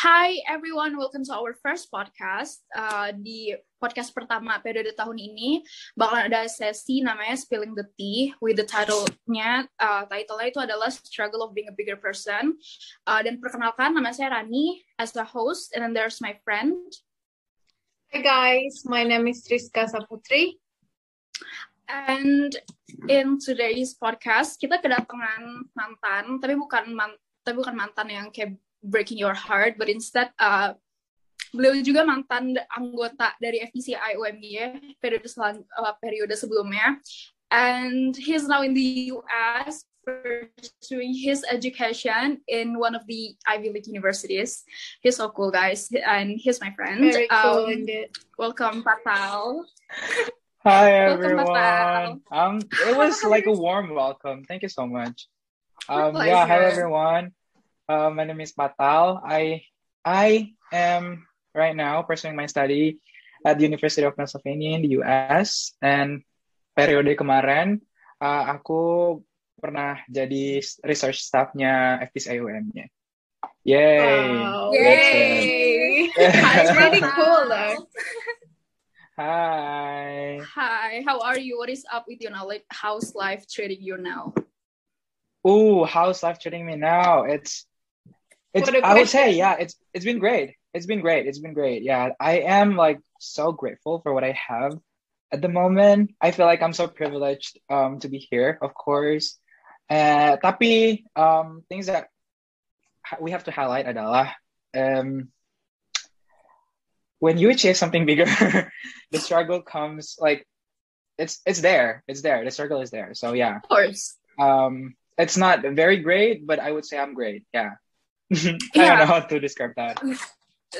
Hi everyone, welcome to our first podcast. Uh, di podcast pertama periode tahun ini bakalan ada sesi namanya Spilling the Tea with the title-nya, uh, title-nya itu adalah Struggle of Being a Bigger Person. Uh, dan perkenalkan, nama saya Rani as the host, and then there's my friend. Hi guys, my name is Triska Saputri. And in today's podcast, kita kedatangan mantan, tapi bukan man, tapi bukan mantan yang kayak breaking your heart, but instead uh, beliau juga mantan anggota dari FPCI UMY periode selang, uh, periode sebelumnya, and he's now in the US pursuing his education in one of the Ivy League universities. He's so cool, guys, and he's my friend. Very cool, um, indeed. welcome, Patal. Hi Welcome, everyone. Um, it was like a warm welcome. Thank you so much. Um, yeah, hi everyone. Uh, my name is Patal. I I am right now pursuing my study at the University of Pennsylvania in the US. And periode kemarin, uh, aku pernah jadi research staffnya FPCIUM-nya. Yay! Wow. That's. Yay! It's really cool though. Hi. Hi, how are you? What is up with you now? Like, how's life treating you now? Ooh, how's life treating me now? It's it's I would say, yeah, it's it's been great. It's been great. It's been great. Yeah. I am like so grateful for what I have at the moment. I feel like I'm so privileged um to be here, of course. Uh tapi um things that we have to highlight adalah um when you achieve something bigger, the struggle comes like it's it's there. It's there. The struggle is there. So yeah. Of course. Um, it's not very great, but I would say I'm great. Yeah. I Yeah. don't know how to describe that.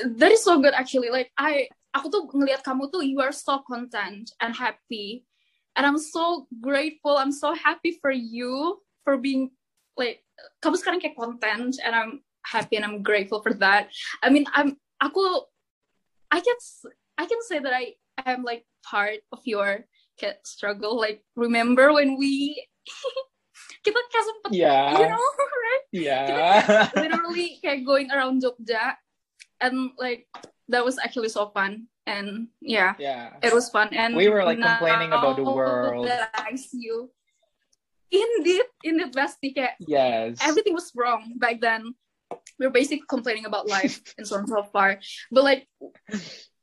That is so good actually. Like, I, aku tuh ngelihat kamu tuh, you are so content and happy. And I'm so grateful. I'm so happy for you for being like, kamu sekarang kayak content and I'm happy and I'm grateful for that. I mean, I'm, aku, I can, I can say that I am like part of your struggle. Like, remember when we, kita kayak sempet, Yeah. you know, right? yeah. literally kayak going around Jogja and like that was actually so fun and yeah yeah. it was fun and We were, like, complaining about the world. that I see you indeed indeed Basti kayak Yes. everything was wrong back then we were basically complaining about life and so on so far but like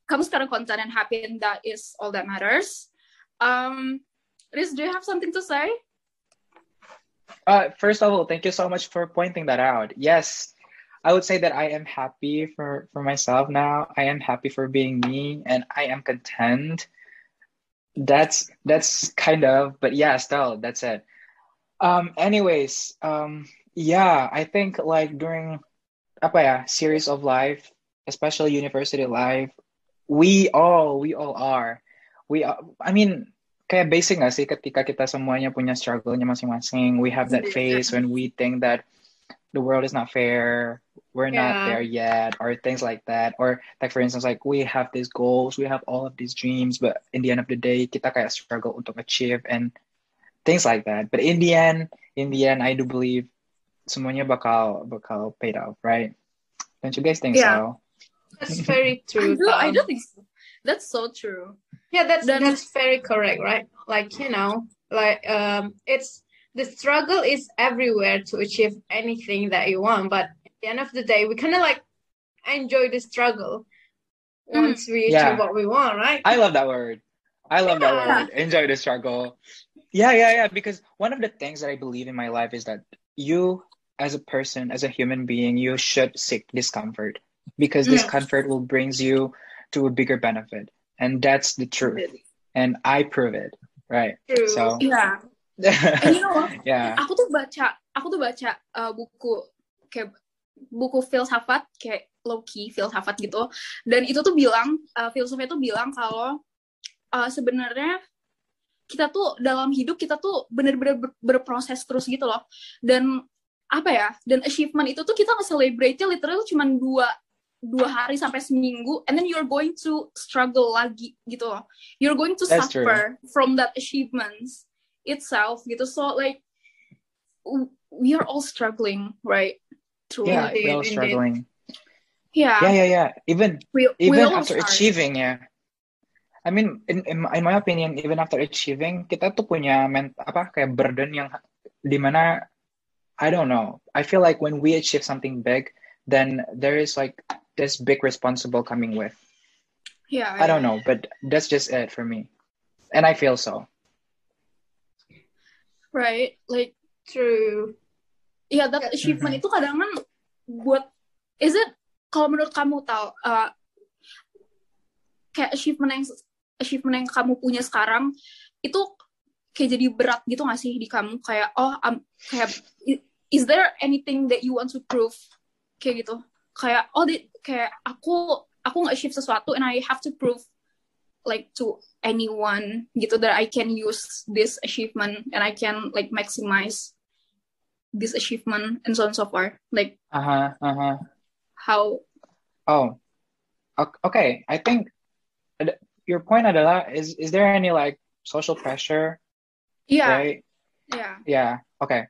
kamu sekarang content and happy and that is all that matters um Riz do you have something to say Uh, first of all, thank you so much for pointing that out. Yes, I would say that I am happy for for myself now. I am happy for being me, and I am content. That's that's kind of, but yeah, still, that's it. Um, anyways, um, yeah, I think like during apa ya series of life, especially university life, we all we all are, we are, I mean kayak basic nggak sih ketika kita semuanya punya struggle-nya masing-masing. We have that Yeah. phase when we think that the world is not fair, we're not Yeah. there yet, or things like that. Or like for instance, like we have these goals, we have all of these dreams, but in the end of the day, kita kayak struggle untuk achieve and things like that. But in the end, in the end, I do believe semuanya bakal bakal paid off, right? Don't you guys think Yeah. so? That's very I true. do I do think so that's so true Yeah, that's Then- that's very correct, right? Like you know, like um, it's the struggle is everywhere to achieve anything that you want, but at the end of the day, we kind of like enjoy the struggle Mm. once we Yeah. achieve what we want, right? I love that word. I love that word. Enjoy the struggle. Yeah, yeah, yeah. Because one of the things that I believe in my life is that you, as a person, as a human being, you should seek discomfort because Yeah. discomfort will brings you to a bigger benefit, and that's the truth. And I prove it, right? True. So, yeah. And you know what? Yeah, aku tuh baca aku tuh baca uh, buku kayak buku filsafat kayak low key filsafat gitu. Dan itu tuh bilang uh, filsufnya tuh bilang kalau uh, sebenarnya kita tuh dalam hidup kita tuh bener-bener ber- berproses terus gitu loh. Dan apa ya? Dan achievement itu tuh kita nge-celebrate literally cuma dua dua hari sampai seminggu and then you're going to struggle lagi gitu loh you're going to That's true. suffer from that achievements itself gitu so like we are all struggling right through yeah, life we're all Indeed, indeed. struggling. Yeah. Yeah, yeah, yeah. Even We, we even all after start. achieving, yeah. I mean, in, in in my opinion, even after achieving, kita tuh punya ment apa kayak burden yang di mana I don't know. I feel like when we achieve something big, then there is like this big responsible coming with. Yeah. I don't know, but that's just it for me, and I feel so. Right. Like True. Iya, that achievement Mhm. itu kadang kan buat is it kalau menurut kamu tahu uh, kayak achievement yang achievement yang kamu punya sekarang itu kayak jadi berat gitu gak sih di kamu kayak oh um, kayak i- is there anything that you want to prove kayak gitu kayak oh di, kayak aku aku nggak achieve sesuatu and I have to prove like to anyone gitu that I can use this achievement and I can like maximize this achievement and so on and so forth. Like Uh huh. Uh huh. how Oh, okay. I think your point adalah is is there any like social pressure, yeah right? yeah Yeah. Okay.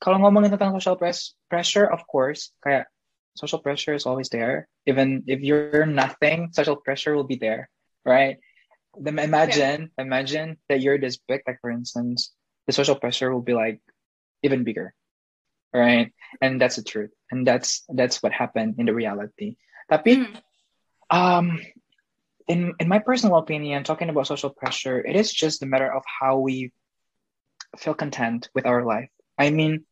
Kalau ngomongin tentang social press pressure, of course, kayak social pressure is always there. Even if you're nothing, social pressure will be there, right? Then imagine, imagine that you're this big, like for instance, the social pressure will be like even bigger, right? And that's the truth, and that's that's what happened in the reality. Tapi Mm. um, in in my personal opinion, talking about social pressure, it is just a matter of how we feel content with our life. I mean,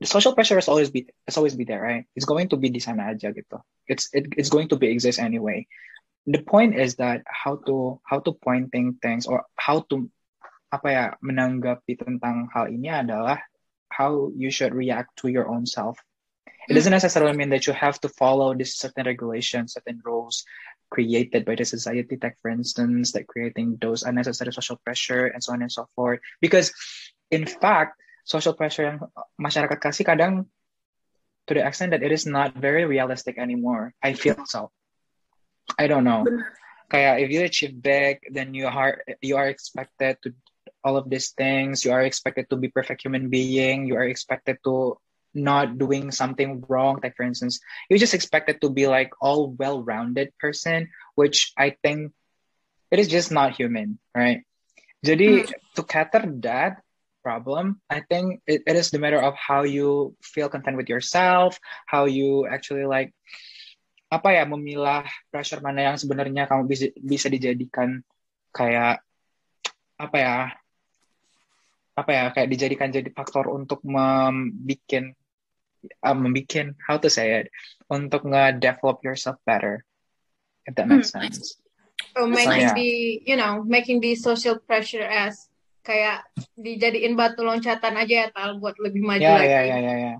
the social pressure has always be it's always be there, right? It's going to be di sana aja gitu. It's it, it's going to be exist anyway. The point is that how to how to pointing things or how to apa ya menanggapi tentang hal ini adalah how you should react to your own self. It doesn't mm. necessarily mean that you have to follow this certain regulations, certain rules created by the society, like for instance, like creating those unnecessary social pressure and so on and so forth. Because in fact, social pressure yang masyarakat kasih kadang to the extent that it is not very realistic anymore. I feel so. I don't know. benar Kaya if you achieve big, then you are you are expected to all of these things. You are expected to be perfect human being. You are expected to not doing something wrong. Like for instance, you're just expected to be like all well-rounded person, which I think it is just not human, right? Jadi to cater that problem, I think it, it is the matter of how you feel content with yourself, how you actually like apa ya memilah pressure mana yang sebenarnya kamu bisa bisa dijadikan kayak apa ya apa ya kayak dijadikan jadi faktor untuk membikin uh, membikin how to say it untuk nge-develop yourself better if that makes Hmm, sense. Or making yeah. the, you know, making the social pressure as kayak dijadiin batu loncatan aja ya tal buat lebih maju Yeah, lagi. yeah, yeah, yeah, yeah.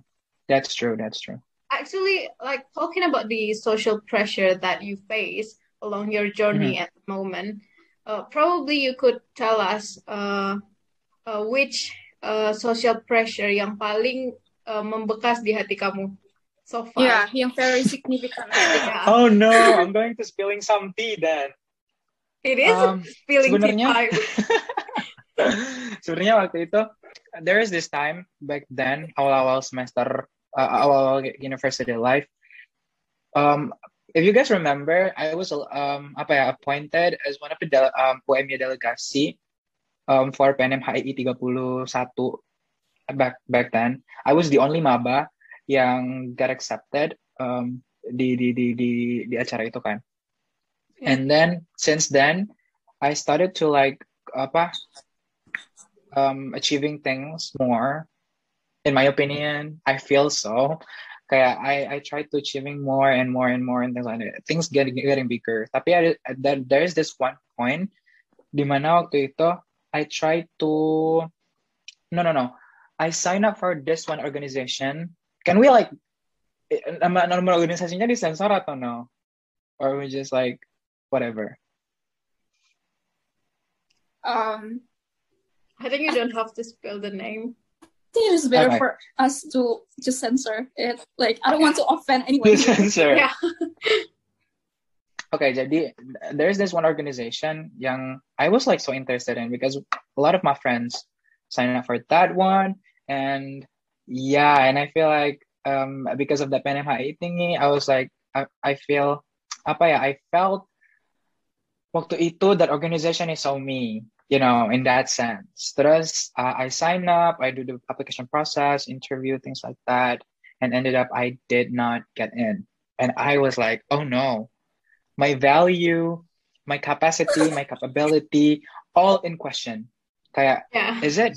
That's true. That's true. Actually, like talking about the social pressure that you face along your journey Mm-hmm. at the moment, uh, probably you could tell us uh, uh, which uh, social pressure yang paling uh, membekas di hati kamu so far. yeah yang very significant Yeah. Oh no, I'm going to spilling some tea then. It is Um, feeling sebenarnya- time. Sebenarnya waktu itu there is this time back then awal-awal semester uh, awal-awal university life. Um, if you guys remember, I was um apa ya appointed as one of the dele- um, UMY delegasi um, for PNMHI 31 back back then. I was the only maba yang got accepted um, di, di di di di acara itu kan. And then since then, I started to like apa um, achieving things more. In my opinion, I feel so. Kayak I I try to achieving more and more and more and things like that. Things getting getting bigger. Tapi ada, there, there is this one point di mana waktu itu I try to no no no I sign up for this one organization. Can we like nama nama organisasinya disensor atau no? Or we just like whatever. um I think you don't have to spill the name. I think it is better Okay. for us to just censor it like I don't want to offend anyone Disensor. Yeah. Okay, jadi there's this one organization yang I was like so interested in because a lot of my friends signed up for that one, and yeah, and I feel like um because of the PNMHI thingy, I was like I, I feel apa ya I felt waktu itu that organization is so me you know in that sense terus uh, I sign up I do the application process interview things like that and ended up I did not get in and I was like oh no my value my capacity my capability all in question kayak Yeah. is it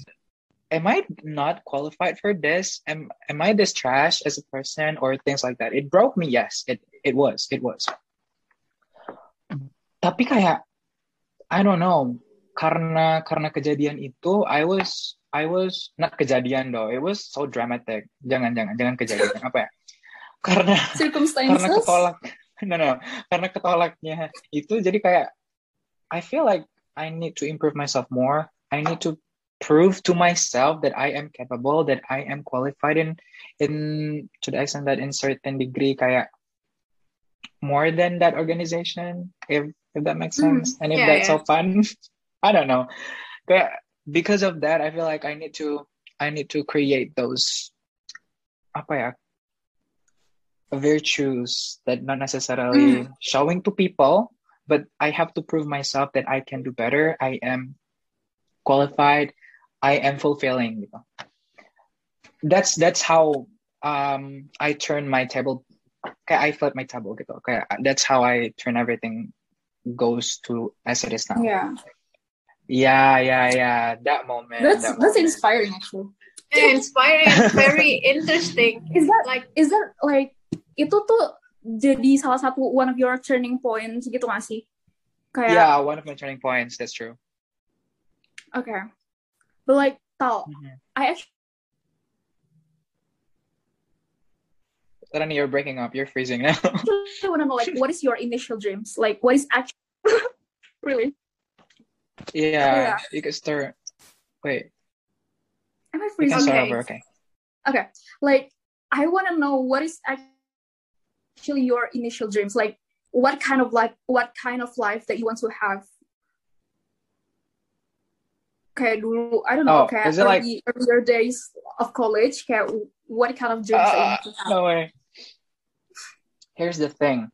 am I not qualified for this? Am am I this trash as a person or things like that? It broke me, yes. It it was. It was. Tapi kayak I don't know, karena karena kejadian itu I was I was not kejadian though. It was so dramatic. Jangan jangan jangan kejadian apa ya? Karena karena ketolak no no karena ketolaknya itu jadi kayak I feel like I need to improve myself more I need to prove to myself that I am capable that I am qualified in in to the extent that in certain degree kayak more than that organization if if that makes Mhm. sense and if Yeah, that's yeah. so fun I don't know but because of that I feel like I need to I need to create those apa ya virtues that not necessarily showing to people, but I have to prove myself that I can do better. I am qualified. I am fulfilling. gitu. That's that's how um I turn my table. I flip my table gitu. Kayak that's how I turn everything goes to as it is now. Yeah, Yeah, yeah, yeah. That moment. that's that that's moment. inspiring actually. Yeah, inspiring, very interesting. Is that Like is that like itu tuh jadi salah satu one of your turning points gitu gak sih? Kayak Yeah, one of my turning points. That's true. okay, but like Tal, Mhm. I actually Suddenly you're breaking up. You're freezing now. I want to know like what is your initial dreams? Like what is actually really? Yeah, Yeah. you can start. Wait, Am I freezing? Okay. over. Okay. okay like i want to know what is actually your initial dreams like what kind of life what kind of life that you want to have kayak dulu I don't know Oh, kayak is it like- earlier days of college kayak what kind of dreams Uh, want to have no way. Here's the thing.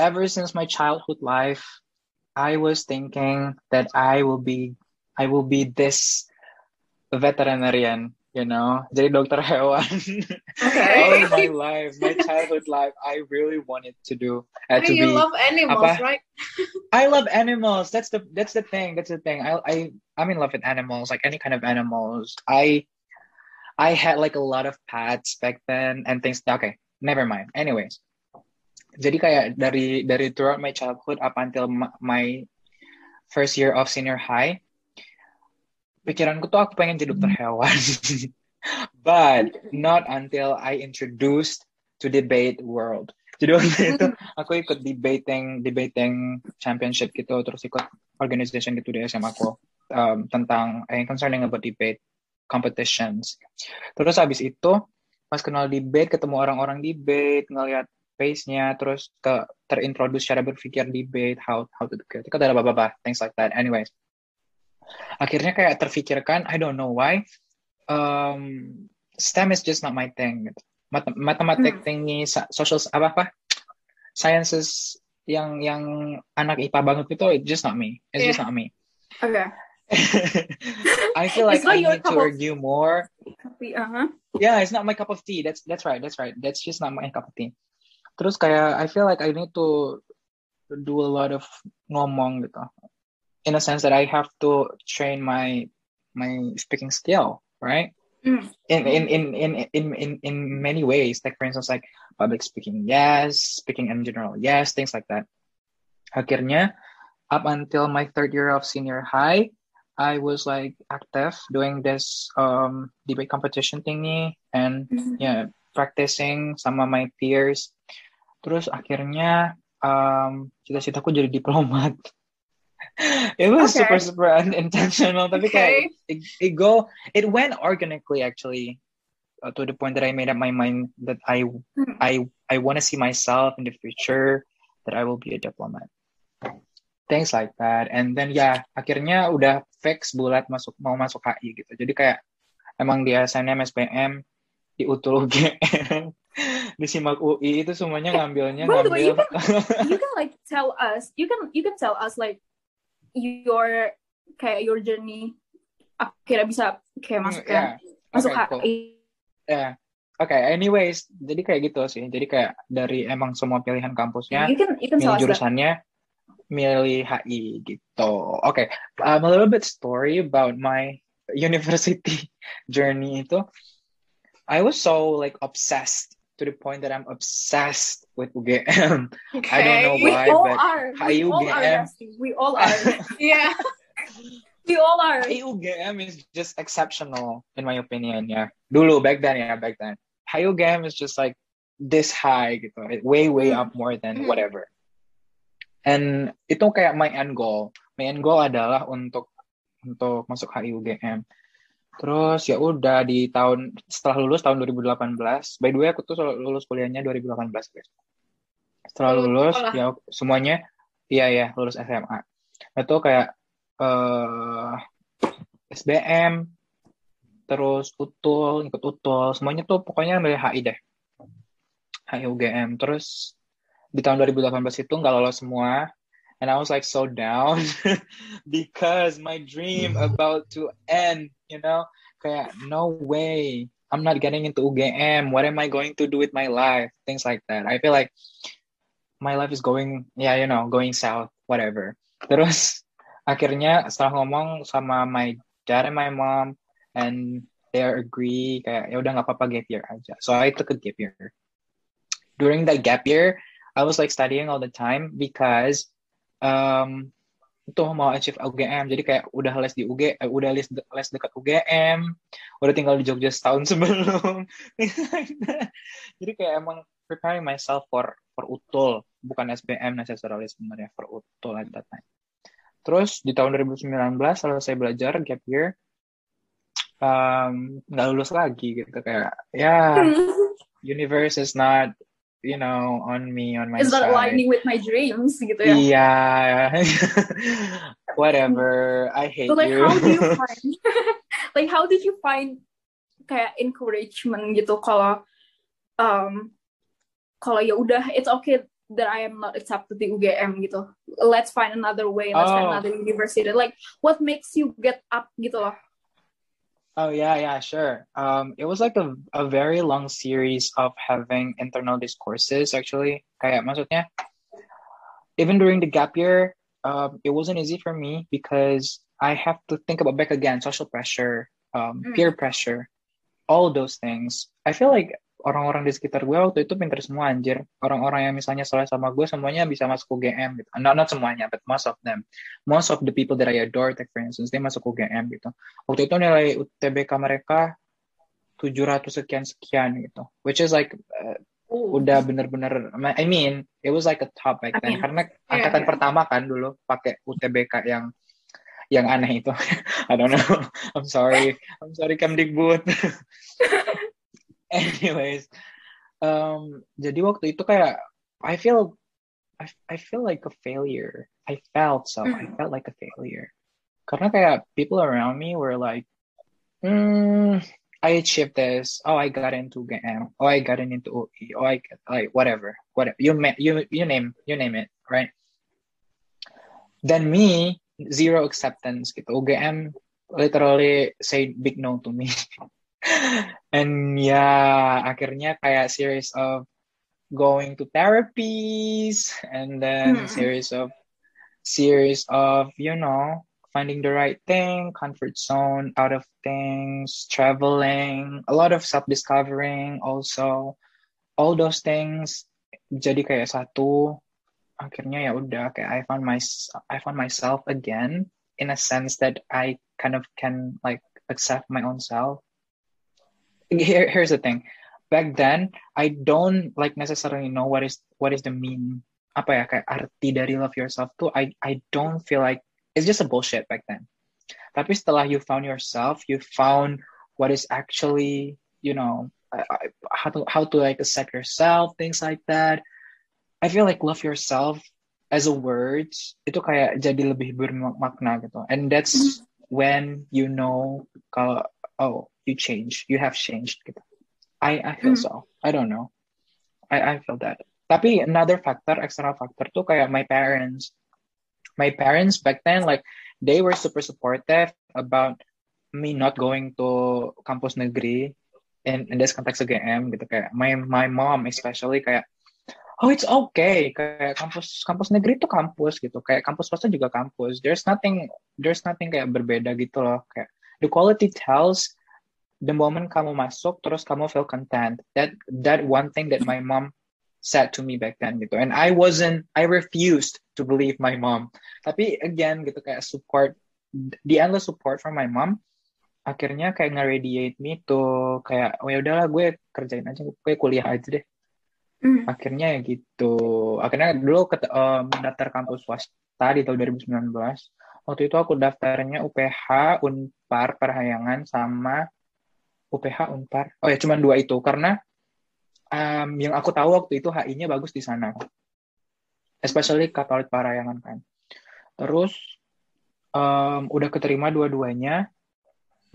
Ever since my childhood life, I was thinking that I will be, I will be this veterinarian. You know, jadi dokter hewan. Okay. All my life, my childhood life, I really wanted to do uh, to you be. love animals, apa? right? I love animals. That's the that's the thing. That's the thing. I I I'm in love with animals, like any kind of animals. I I had like a lot of pets back then and things. Okay, never mind. Anyways, jadi kayak dari dari throughout my childhood up until my first year of senior high, pikiranku tuh aku pengen jadi dokter hewan. But not until I introduced to debate world. Jadi waktu itu aku ikut debating debating championship gitu terus ikut organization gitu di SMA aku um, tentang eh, concerning about debate competitions terus habis itu pas kenal debate ketemu orang-orang debate ngelihat face-nya terus ke terintroduce cara berpikir debate how how to kritik ada apa things like that. Anyways. Akhirnya kayak terfikirkan I don't know why um, STEM is just not my thing gitu. Mat- matematik Hmm. thingy sa- social apa apa? Sciences yang yang anak IPA banget itu it's just not me. It's just not me. Okay. I feel like I need to argue more. tapi uh-huh. yeah it's not my cup of tea. That's that's right that's right. That's just not my cup of tea terus kayak I feel like I need to do a lot of ngomong gitu. In a sense that I have to train my my speaking skill right? Mm. in, in, in, in, in, in, in many ways like for instance like public speaking yes. Speaking in general yes. Things like that. Akhirnya up until my third year of senior high I was like active doing this um debate competition thingy and Mhm. yeah practicing sama my peers terus akhirnya um cita-citaku jadi diplomat. It was Okay. super super unintentional tapi kayak it, it go it went organically actually uh, to the point that I made up my mind that I Hmm. I I want to see myself in the future that I will be a diplomat. Things like that. And then ya akhirnya udah fix bulat masuk mau masuk HI gitu. Jadi kayak emang di SNM SPM di UTUL UGM disimak UI itu semuanya ngambilnya By the way, you ngambil can you can like tell us you can you can tell us like your kayak your journey akhirnya bisa kayak masuk Hmm, yeah. masuk Okay, cool. HI. ya oke anyways jadi kayak gitu sih jadi kayak dari emang semua pilihan kampusnya You can you can milih that. jurusannya milih HI gitu oke um, a little bit story about my university journey itu I was so like obsessed to the point that I'm obsessed with UGM I don't know Okay. We why all but are. We all are. HIUGM. Rusty. We all are. Yeah. we all are. HIUGM is just exceptional in my opinion ya dulu back then ya back then HIUGM is just like this high gitu way way up more than Hmm. whatever and itu kayak my end goal my end goal adalah untuk untuk masuk HIUGM terus ya udah di tahun setelah lulus tahun 2018 by the way aku tuh lulus kuliahnya 2018 guys. Setelah Lulus lulus sekolah. ya semuanya iya ya lulus SMA itu kayak eh SBM terus utul ikut utul semuanya tuh pokoknya dari HI deh. HI UGM terus di tahun 2018 itu nggak lolos semua and I was like so down because my dream about to end you know? Kayak no way. I'm not getting into UGM what am I going to do with my life? Things like that. I feel like my life is going yeah you know going south whatever. Terus akhirnya setelah ngomong sama my dad and my mom and they agree kayak ya udah nggak apa-apa gap year aja. So I took a gap year. During that gap year I was like studying all the time because um itu mau achieve UGM jadi kayak udah les di UG eh, udah les les dekat UGM udah tinggal di Jogja setahun sebelum. Jadi kayak emang preparing myself for for utul. Bukan SBM necessarily sebenarnya for utul at that time. Terus di tahun 2019 selesai belajar gap year um, nggak lulus lagi gitu. Kayak ya universe is not you know on me on my It's not side aligning with my dreams gitu ya. yeah whatever I hate So like you how do you find like how did you find kayak encouragement gitu kalau um kalau ya udah it's okay that I am not accepted di UGM gitu. Let's find another way, let's find Oh. another university. Like what makes you get up gitu loh. Oh yeah, yeah, sure. Um, it was like a a very long series of having internal discourses actually. Kayak maksudnya, even during the gap year, um, it wasn't easy for me because I have to think about back again social pressure, um, Mm. peer pressure, all those things. I feel like orang-orang di sekitar gue waktu itu pinter semua anjir. Orang-orang yang misalnya salah sama gue semuanya bisa masuk UGM gitu. Not, not semuanya, but most of them. Most of the people that I adore, like for instance, they masuk UGM gitu. Waktu itu nilai UTBK mereka 700 sekian sekian gitu. Which is like uh, udah bener-bener I mean, it was like a top back I then mean, karena yeah, angkatan yeah. pertama kan dulu pakai UTBK yang yang aneh itu. I don't know. I'm sorry. I'm sorry Kemdikbud. Anyways, um, jadi waktu itu kayak I feel I, I feel like a failure. I felt so. I felt like a failure. Karena kayak people around me were like, hmm, I achieved this. Oh, I got into GM. Oh, I got into OE. Oh, I got, like whatever, whatever. You you you name you name it, right? Then me zero acceptance gitu. UGM literally say big no to me. And yeah, akhirnya kayak series of going to therapies and then Hmm. series of series of you know finding the right thing comfort zone out of things traveling a lot of self discovering also. All those things jadi kayak satu. Akhirnya ya udah kayak I found my I found myself again in a sense that I kind of can like accept my own self here here's the thing back then I don't like necessarily know what is what is the mean apa ya kayak arti dari love yourself tuh I I don't feel like it's just a bullshit back then. Tapi setelah you found yourself, you found what is actually you know how to how to like accept yourself, things like that. I feel like love yourself as a words itu kayak jadi lebih bermakna gitu. And that's when you know kalau oh you change, you have changed gitu. I I feel Mm. so. I don't know. I I feel that. Tapi another factor, external factor tuh kayak my parents. My parents back then like they were super supportive about me not going to kampus negeri in, in this context UGM gitu kayak my my mom especially kayak oh it's okay kayak kampus kampus negeri itu kampus gitu kayak kampus swasta juga kampus there's nothing there's nothing kayak berbeda gitu loh kayak the quality tells the moment kamu masuk terus kamu feel content. That that one thing that my mom said to me back then gitu. And I wasn't I refused to believe my mom. Tapi again gitu kayak support the endless support from my mom akhirnya kayak nge-radiate me tuh kayak oh ya udahlah gue kerjain aja gue kuliah aja deh. Mm. akhirnya ya gitu. Akhirnya dulu ke um, daftar kampus swasta di tahun 2019 waktu itu aku daftarnya UPH Unpar Parahyangan sama UPH Unpar. Oh ya cuma dua itu. Karena um, yang aku tahu waktu itu HI-nya bagus di sana. Especially Katolik Parahyangan kan. Terus um, udah keterima dua-duanya.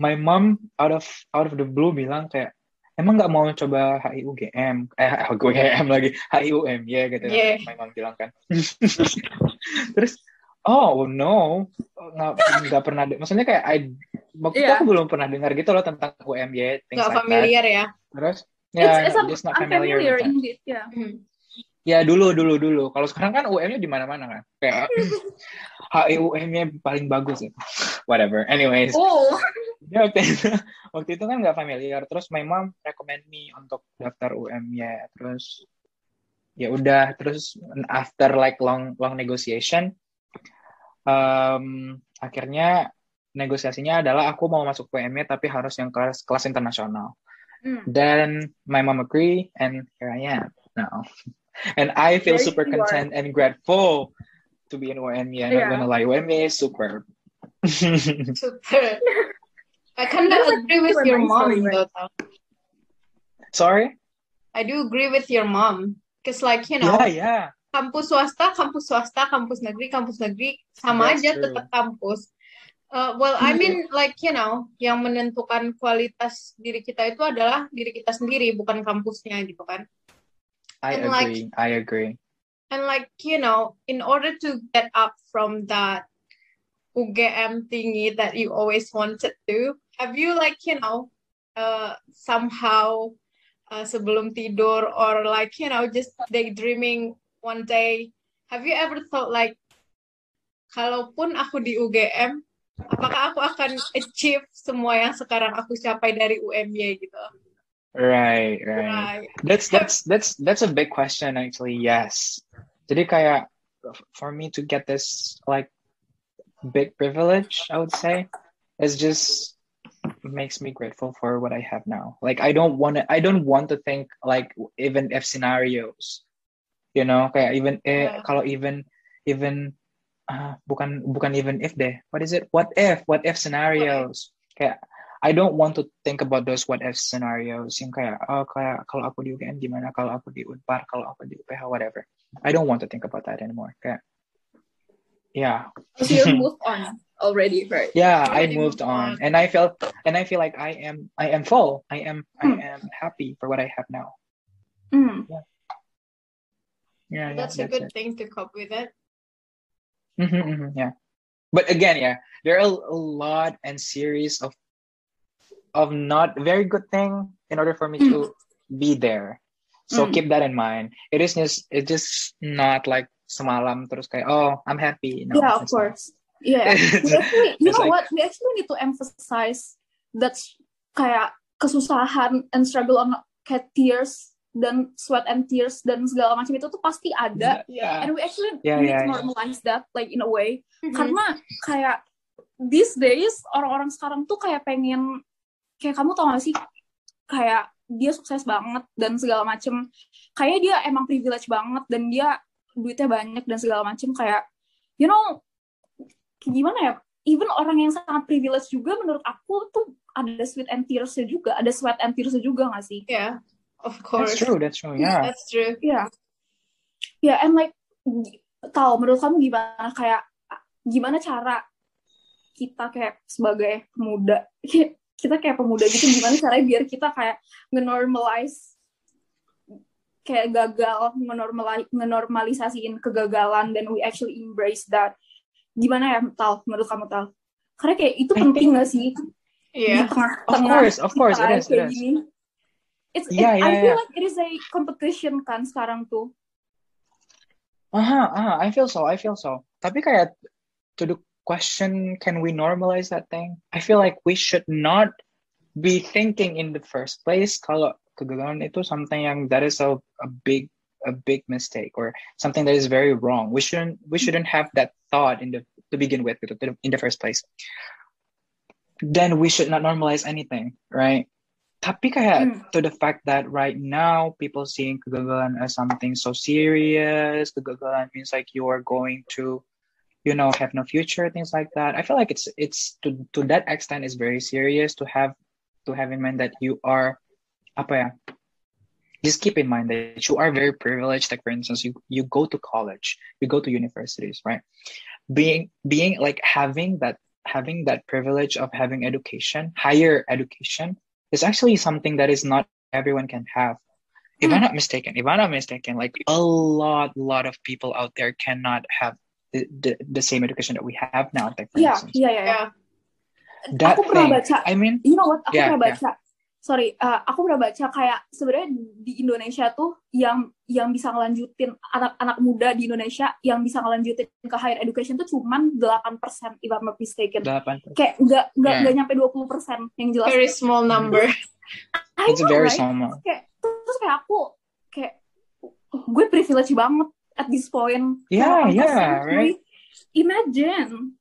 My mom out of out of the blue bilang kayak emang nggak mau coba HIUGM eh HIUGM lagi. HIUM ya gitu. Yeah. my mom bilang kan. Terus oh no. Nggak nggak pernah maksudnya kayak I waktu itu Yeah. aku belum pernah dengar gitu loh tentang UMY Nggak like that. familiar ya. terus It's, ya it's a, just not familiar that. indeed, yeah. Hmm. Ya dulu dulu dulu. Kalau sekarang kan UM-nya di mana-mana kan. Kayak HIUM-nya paling bagus ya. Whatever. Anyways, Oh, ya waktu itu, waktu itu kan nggak familiar. Terus my mom recommend me untuk daftar UM ya. Terus ya udah. Terus after like long long negotiation, um, akhirnya negosiasinya adalah aku mau masuk UM-nya tapi harus yang kelas kelas internasional. Hmm. Then my mom agree, and here I am now. And I feel Very super content and grateful to be in UME. I'm Yeah. not gonna lie, UME is superb. Super. I kind of agree with super your mom story, right? though. Sorry? I do agree with your mom. Cause like you know, Yeah, yeah. kampus swasta, kampus swasta, kampus negeri, kampus negeri sama That's aja true. tetap kampus. Uh, well, I mean like you know, yang menentukan kualitas diri kita itu adalah diri kita sendiri, bukan kampusnya gitu kan. I And, like- agree. I agree. And like you know, in order to get up from that UGM thingy that you always wanted to, have you like you know, uh, somehow uh, sebelum tidur or like you know just daydreaming one day, have you ever thought like, kalaupun aku di UGM, apakah aku akan achieve semua yang sekarang aku capai dari UMY gitu? Right, right. That's that's that's that's a big question actually. Yes. Jadi kayak for me to get this like big privilege, I would say, is just makes me grateful for what I have now. Like I don't want to I don't want to think like even if scenarios. You know, kayak even eh, Yeah. kalau even even ah, bukan bukan even if deh. What is it? What if? What if scenarios? Kayak I don't want to think about those what if scenarios yang kayak oh kayak kalau aku di UGM gimana kalau aku di Unpar kalau aku di UPH whatever I don't want to think about that anymore kayak yeah so you moved on already, right? yeah I moved moved on on. and I felt and I feel like I am I am full I am Hmm. I am happy for what I have now Hmm. yeah, yeah That's a good it. thing to cope with it. Mhm, mhm, yeah but again yeah there are a lot and series of of not very good thing in order for me to be there so Mm. keep that in mind it is just it's just not like semalam terus kayak oh I'm happy no, yeah, of it's not. course. Yeah. We actually, you know like- what? We actually need to emphasize that kayak kesusahan and struggle on kayak tears dan sweat and tears dan segala macam itu tuh pasti ada. yeah And we actually Yeah, need yeah, to yeah. normalize that like in a way. Mhm. Karena kayak these days orang-orang sekarang tuh kayak pengen kayak kamu tau gak sih kayak dia sukses banget dan segala macem kayak dia emang privilege banget dan dia duitnya banyak dan segala macem kayak you know gimana ya even orang yang sangat privilege juga menurut aku tuh ada sweat and tears-nya juga ada sweat and tears-nya juga gak sih Yeah, of that's course. true that's true yeah That's true. Iya. Ya, and like tahu menurut kamu gimana kayak gimana cara kita kayak sebagai pemuda kita kayak pemuda gitu gimana caranya biar kita kayak nge-normalize kayak gagal ngenormali ngenormalisasiin kegagalan dan we actually embrace that gimana ya tal menurut kamu tal karena kayak itu penting gak sih Yeah. di tengah Of course, of course, it is, it is. gini it's it- Yeah, I feel yeah. like it is a competition kan sekarang tuh Aha, aha, I feel so, I feel so. Tapi kayak to the question, can we normalize that thing? I feel like we should not be thinking in the first place kalau kegagalan itu something yang that is a, a big a big mistake or something that is very wrong. We shouldn't we shouldn't have that thought in the to begin with gitu, to the- in the first place. Then we should not normalize anything, right? Tapi kayak Hmm. to the fact that right now people seeing kegagalan as something so serious, kegagalan means like you are going to, you know, have no future, things like that. I feel like it's it's to to that extent is very serious to have to have in mind that you are apa ya? Just keep in mind that you are very privileged. Like for instance, you you go to college, you go to universities, right? Being being like having that having that privilege of having education, higher education, is actually something that is not everyone can have. If I'm hmm. not mistaken, if I'm not mistaken, like a lot, lot of people out there cannot have the, the, the same education that we have now. Like instance, iya, iya. Yeah. that Aku pernah thing. baca, I mean, you know what? Aku Yeah, pernah baca. Sorry, uh, aku pernah baca kayak sebenarnya di Indonesia tuh yang yang bisa ngelanjutin anak-anak muda di Indonesia yang bisa ngelanjutin ke higher education tuh cuman 8% if I'm not mistaken. delapan. Kayak nggak nggak Yeah. nggak nyampe 20% yang jelas. Very small number. I It's a know, very right? small. Kayak terus kayak aku kayak gue privilege banget at this point. Yeah, 8%, yeah, right? Imagine.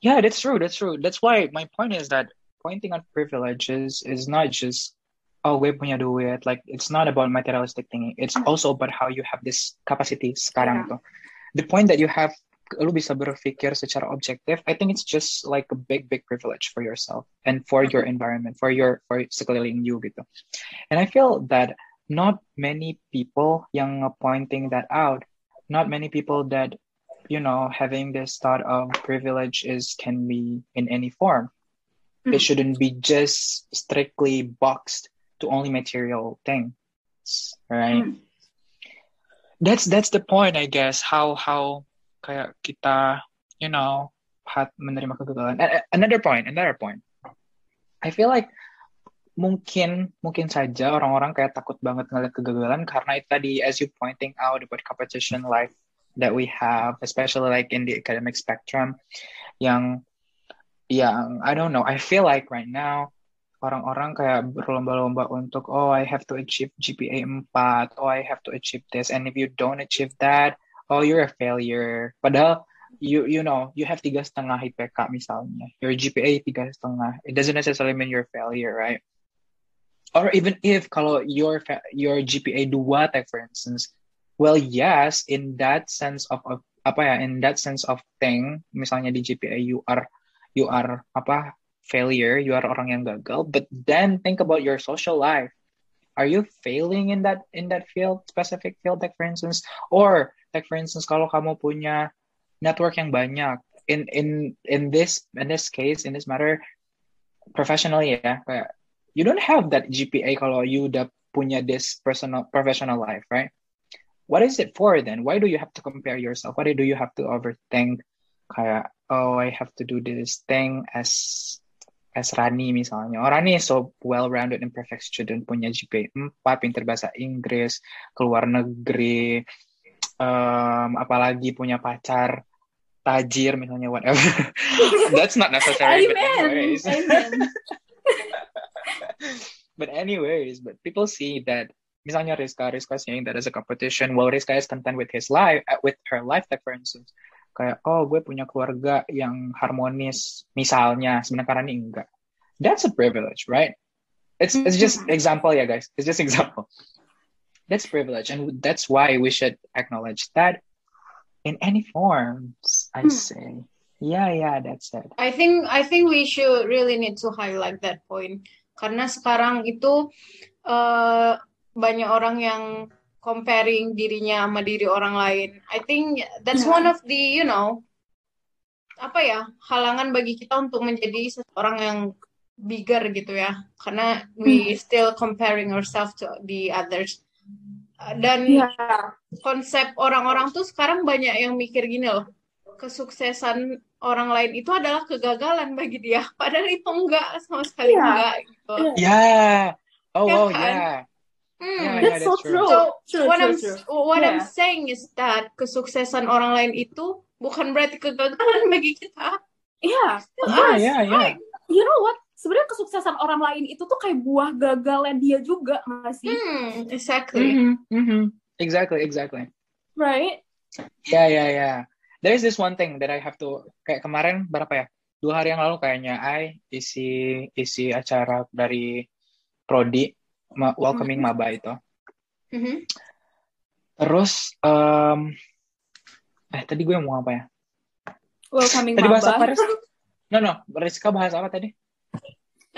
Yeah, that's true. That's true. That's why my point is that pointing out privileges is not just oh gue punya duit. Like it's not about materialistic thing. It's mm-hmm. also about how you have this capacity sekarang Yeah. tuh. The point that you have lu bisa berpikir secara objektif, I think it's just like a big big privilege for yourself and for your mm-hmm. environment, for your for sekeliling you gitu. And I feel that not many people yang pointing that out, not many people that you know having this thought of privilege is can be in any form. It Mm. shouldn't be just strictly boxed to only material things, right? Hmm. That's that's the point, I guess. How how kayak kita, you know, hat menerima kegagalan. Another point, another point. I feel like mungkin mungkin saja orang-orang kayak takut banget ngeliat kegagalan karena itu tadi as you pointing out about competition life that we have, especially like in the academic spectrum, yang yang I don't know. I feel like right now orang-orang kayak berlomba-lomba untuk oh I have to achieve GPA 4, oh I have to achieve this, and if you don't achieve that, oh you're a failure. Padahal you you know you have tiga setengah IPK misalnya, your GPA tiga setengah, it doesn't necessarily mean you're a failure, right? Or even if kalau your your GPA 2 tag for instance, well yes, in that sense of, of apa ya, in that sense of thing, misalnya di GPA you are you are apa failure, you are orang yang gagal, but then think about your social life. Are you failing in that in that field, specific field, like for instance, or like for instance, kalau kamu punya network yang banyak, in in in this in this case, in this matter, professionally kayak you don't have that GPA kalau you udah punya this personal professional life, right? What is it for then? Why do you have to compare yourself? Why do you have to overthink? Kayak oh I have to do this thing as as Rani misalnya. Oh, Rani is so well-rounded and perfect student, punya GPA 4, pinter bahasa Inggris, keluar negeri, um, apalagi punya pacar tajir misalnya whatever. That's not necessary. but Amen. anyways. Amen. but anyways, but people see that misalnya Rizka, Rizka saying that as a competition, well Rizka is content with his life, uh, with her life, like for instance, kayak oh gue punya keluarga yang harmonis, misalnya, sebenarnya ini enggak. That's a privilege, right? It's it's just example, yeah, guys. It's just example. That's privilege, and that's why we should acknowledge that in any forms. I Hmm. say, yeah, yeah, that's it. I think I think we should really need to highlight that point karena sekarang itu eh, banyak orang yang comparing dirinya sama diri orang lain. I think that's Yeah. one of the you know apa ya halangan bagi kita untuk menjadi seseorang yang bigger gitu ya karena we still comparing ourselves to the others. dan Iya. konsep orang-orang tuh sekarang banyak yang mikir gini loh kesuksesan orang lain itu adalah kegagalan bagi dia padahal itu enggak sama sekali Iya. enggak gitu. Yeah. Oh, Ya oh kan? yeah. Hmm. Yeah, yeah, That's so that's true. true. So True, what true, I'm true. what I'm Yeah. saying is that kesuksesan orang lain itu bukan berarti kegagalan bagi kita. Iya. Yeah, us, yeah, yeah. You know what? Sebenarnya kesuksesan orang lain itu tuh kayak buah gagalnya dia juga, nggak sih? Hmm, exactly. Mhm, mhm. Exactly, exactly. Right? Yeah, yeah, yeah. There is this one thing that I have to kayak kemarin berapa ya? Dua hari yang lalu kayaknya I isi isi acara dari prodi ma- welcoming maba itu. Mhm. Terus em eh tadi gue mau apa ya? Welcoming Tadi bahas maba. apa, Riz? No, no. Rizka bahas apa tadi?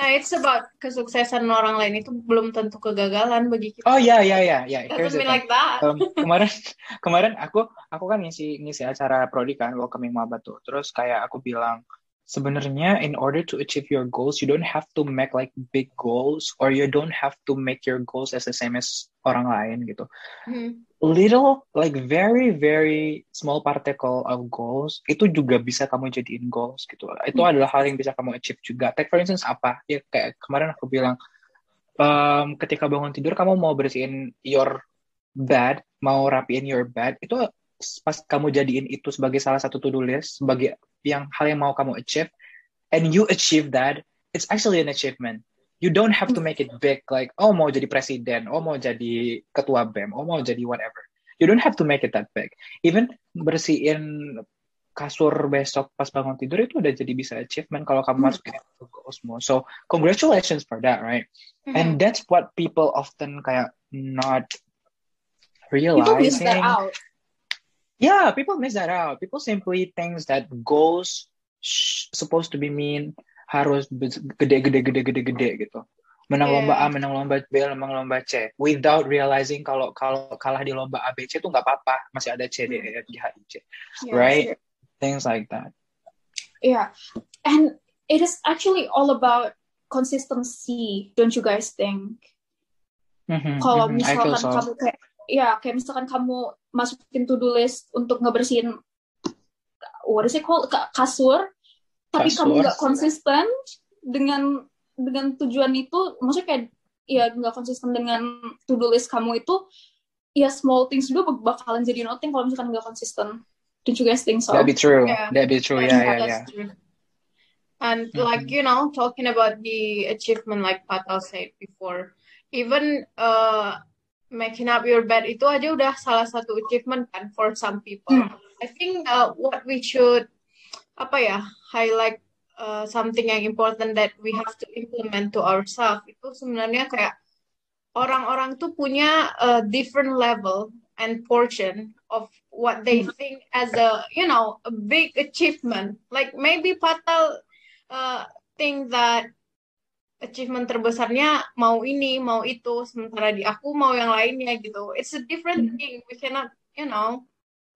Nah, it's about kesuksesan orang lain itu belum tentu kegagalan bagi kita. Oh ya, ya, ya, ya. Doesn't mean like that. Um, kemarin kemarin aku aku kan ngisi ngisi acara prodi kan welcoming maba tuh terus kayak aku bilang sebenarnya in order to achieve your goals you don't have to make like big goals or you don't have to make your goals as the same as orang lain gitu. Hmm. little like very very small particle of goals itu juga bisa kamu jadiin goals gitu. Itu adalah hal yang bisa kamu achieve juga. Take for instance apa? Ya kayak kemarin aku bilang um, ketika bangun tidur kamu mau bersihin your bed mau rapiin your bed itu pas kamu jadiin itu sebagai salah satu to-do list sebagai yang hal yang mau kamu achieve and you achieve that it's actually an achievement you don't have to make it big like oh mau jadi presiden oh mau jadi ketua bem oh mau jadi whatever you don't have to make it that big even bersihin kasur besok pas bangun tidur itu udah jadi bisa achievement kalau kamu Hmm. masukin itu ke Osmo so congratulations for that right Mhm. and that's what people often kayak not People miss realizing that out. Yeah, people miss that out. People simply thinks that goals sh- supposed to be mean harus gede gede gede gede gede gitu. Menang Yeah. lomba A, menang lomba B, menang lomba C. Without realizing kalau kalau kalah di lomba A, B, C itu nggak apa-apa, masih ada C, D, E, F, G, H, I, J. Yes. Right? Things like that. Yeah. And it is actually all about consistency, don't you guys think? Mhm, Kalau mhm, feel misalkan so. kamu kayak ya kayak misalkan kamu masukin to-do list untuk ngebersihin what is it called Ka- kasur tapi Kasur. kamu nggak konsisten dengan dengan tujuan itu maksudnya kayak ya nggak konsisten dengan to-do list kamu itu ya small things juga bak- bakalan jadi nothing kalau misalkan nggak konsisten don't you guys think so That'd be true. Yeah. That'd be true. Yeah, yeah, yeah. true. And Mhm. like you know, talking about the achievement, like Patal said before, even uh, making up your bed itu aja udah salah satu achievement kan for some people. Hmm. I think uh, what we should apa ya highlight uh, something yang important that we have to implement to ourselves itu sebenarnya kayak orang-orang tuh punya a different level and portion of what they think as a you know a big achievement like maybe Patal uh, think that achievement terbesarnya mau ini mau itu sementara di aku mau yang lainnya gitu it's a different Hmm. thing we cannot you know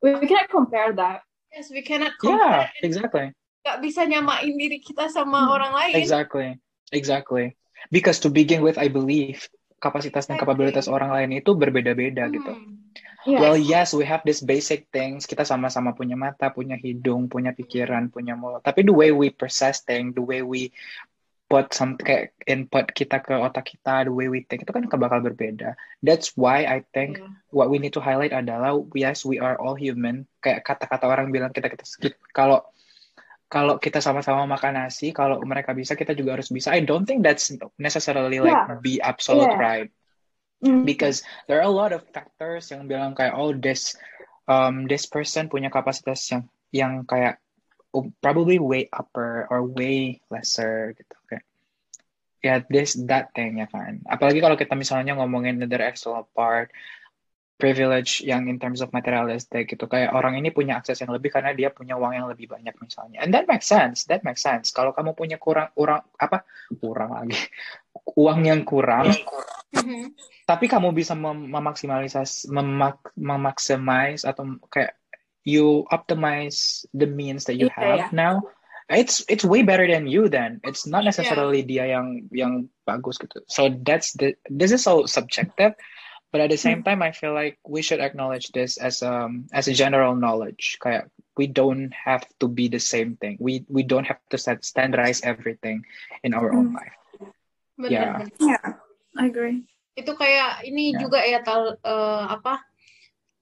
we, we cannot compare that yes we cannot Yeah, compare exactly. nggak bisa nyamain diri kita sama Hmm. orang lain Exactly. Exactly. Because to begin with, I believe kapasitas dan kapabilitas orang lain itu berbeda-beda gitu. Hmm. Yes. Well, yes, we have these basic things. Kita sama-sama punya mata, punya hidung, punya pikiran, punya mulut. Tapi the way we process things, the way we put some kayak input kita ke otak kita, the way we think itu kan bakal berbeda. That's why I think Yeah. what we need to highlight adalah yes, we are all human. Kayak kata-kata orang bilang kita kita kalau kalau kita sama-sama makan nasi, kalau mereka bisa, kita juga harus bisa. I don't think that's necessarily like Yeah. be absolute Yeah. right Mm. because there are a lot of factors yang bilang kayak oh this um this person punya kapasitas yang yang kayak oh, probably way upper or way lesser gitu ya this that thing ya kan. Apalagi kalau kita misalnya ngomongin the external part privilege yang in terms of materialistic gitu. Kayak orang ini punya akses yang lebih karena dia punya uang yang lebih banyak misalnya. And that makes sense that makes sense. Kalau kamu punya kurang kurang apa? Kurang lagi. Uang yang kurang. Mhm. tapi kamu bisa mem memaksimalisasi memak memaksimais atau kayak you optimize the means that you Iya, have iya. now it's it's way better than you then it's not necessarily dia yang yang bagus gitu so that's the this is so subjective but at the same time I feel like we should acknowledge this as um as a general knowledge kayak we don't have to be the same thing we we don't have to set, standardize everything in our own Mm. life Bener, Yeah. bener. Yeah, I agree. Itu kayak ini Ya. juga ya tal eh, apa?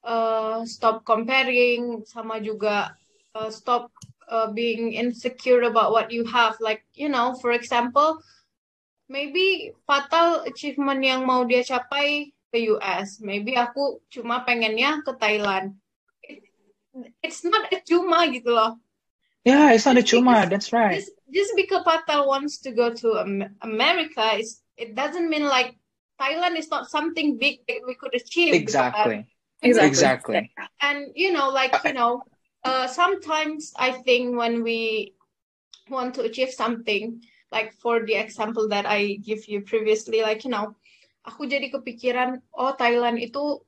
eh, stop comparing sama juga eh, stop eh, being insecure about what you have. Like you know, for example, maybe fatal achievement yang mau dia capai ke US. Maybe aku cuma pengennya ke Thailand. It- it's not a cuma gitu loh. yeah it's not a cuma because- that's right just just because Patal wants to go to America, is it doesn't mean like Thailand is not something big that we could achieve. exactly Exactly. exactly And you know, like you know, uh, sometimes I think when we want to achieve something, like for the example that I give you previously, like you know, aku jadi kepikiran, oh Thailand itu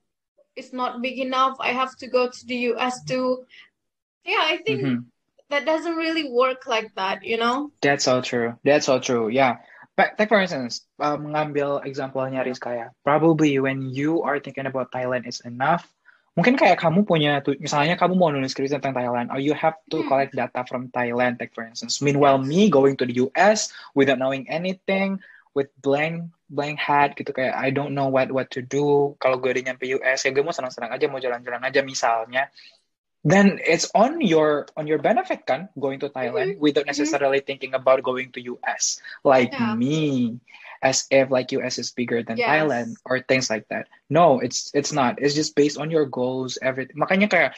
is not big enough. I have to go to the US to. Yeah, I think Mhm. that doesn't really work like that. You know. That's so true. That's so true. Yeah. But take for instance, uh, mengambil example-nya Rizka ya. Probably when you are thinking about Thailand is enough, mungkin kayak kamu punya, misalnya kamu mau nulis skripsi tentang Thailand, or you have to Hmm. collect data from Thailand, take for instance. Meanwhile, me going to the US without knowing anything, with blank blank hat gitu kayak I don't know what what to do. Kalau gue udah nyampe US, ya gue mau senang-senang aja, mau jalan-jalan aja misalnya. Then it's on your on your benefit kan going to Thailand without necessarily thinking about going to US like Yeah. me as if like US is bigger than Yes. Thailand or things like that. No, it's it's not. It's just based on your goals everything. Makanya kayak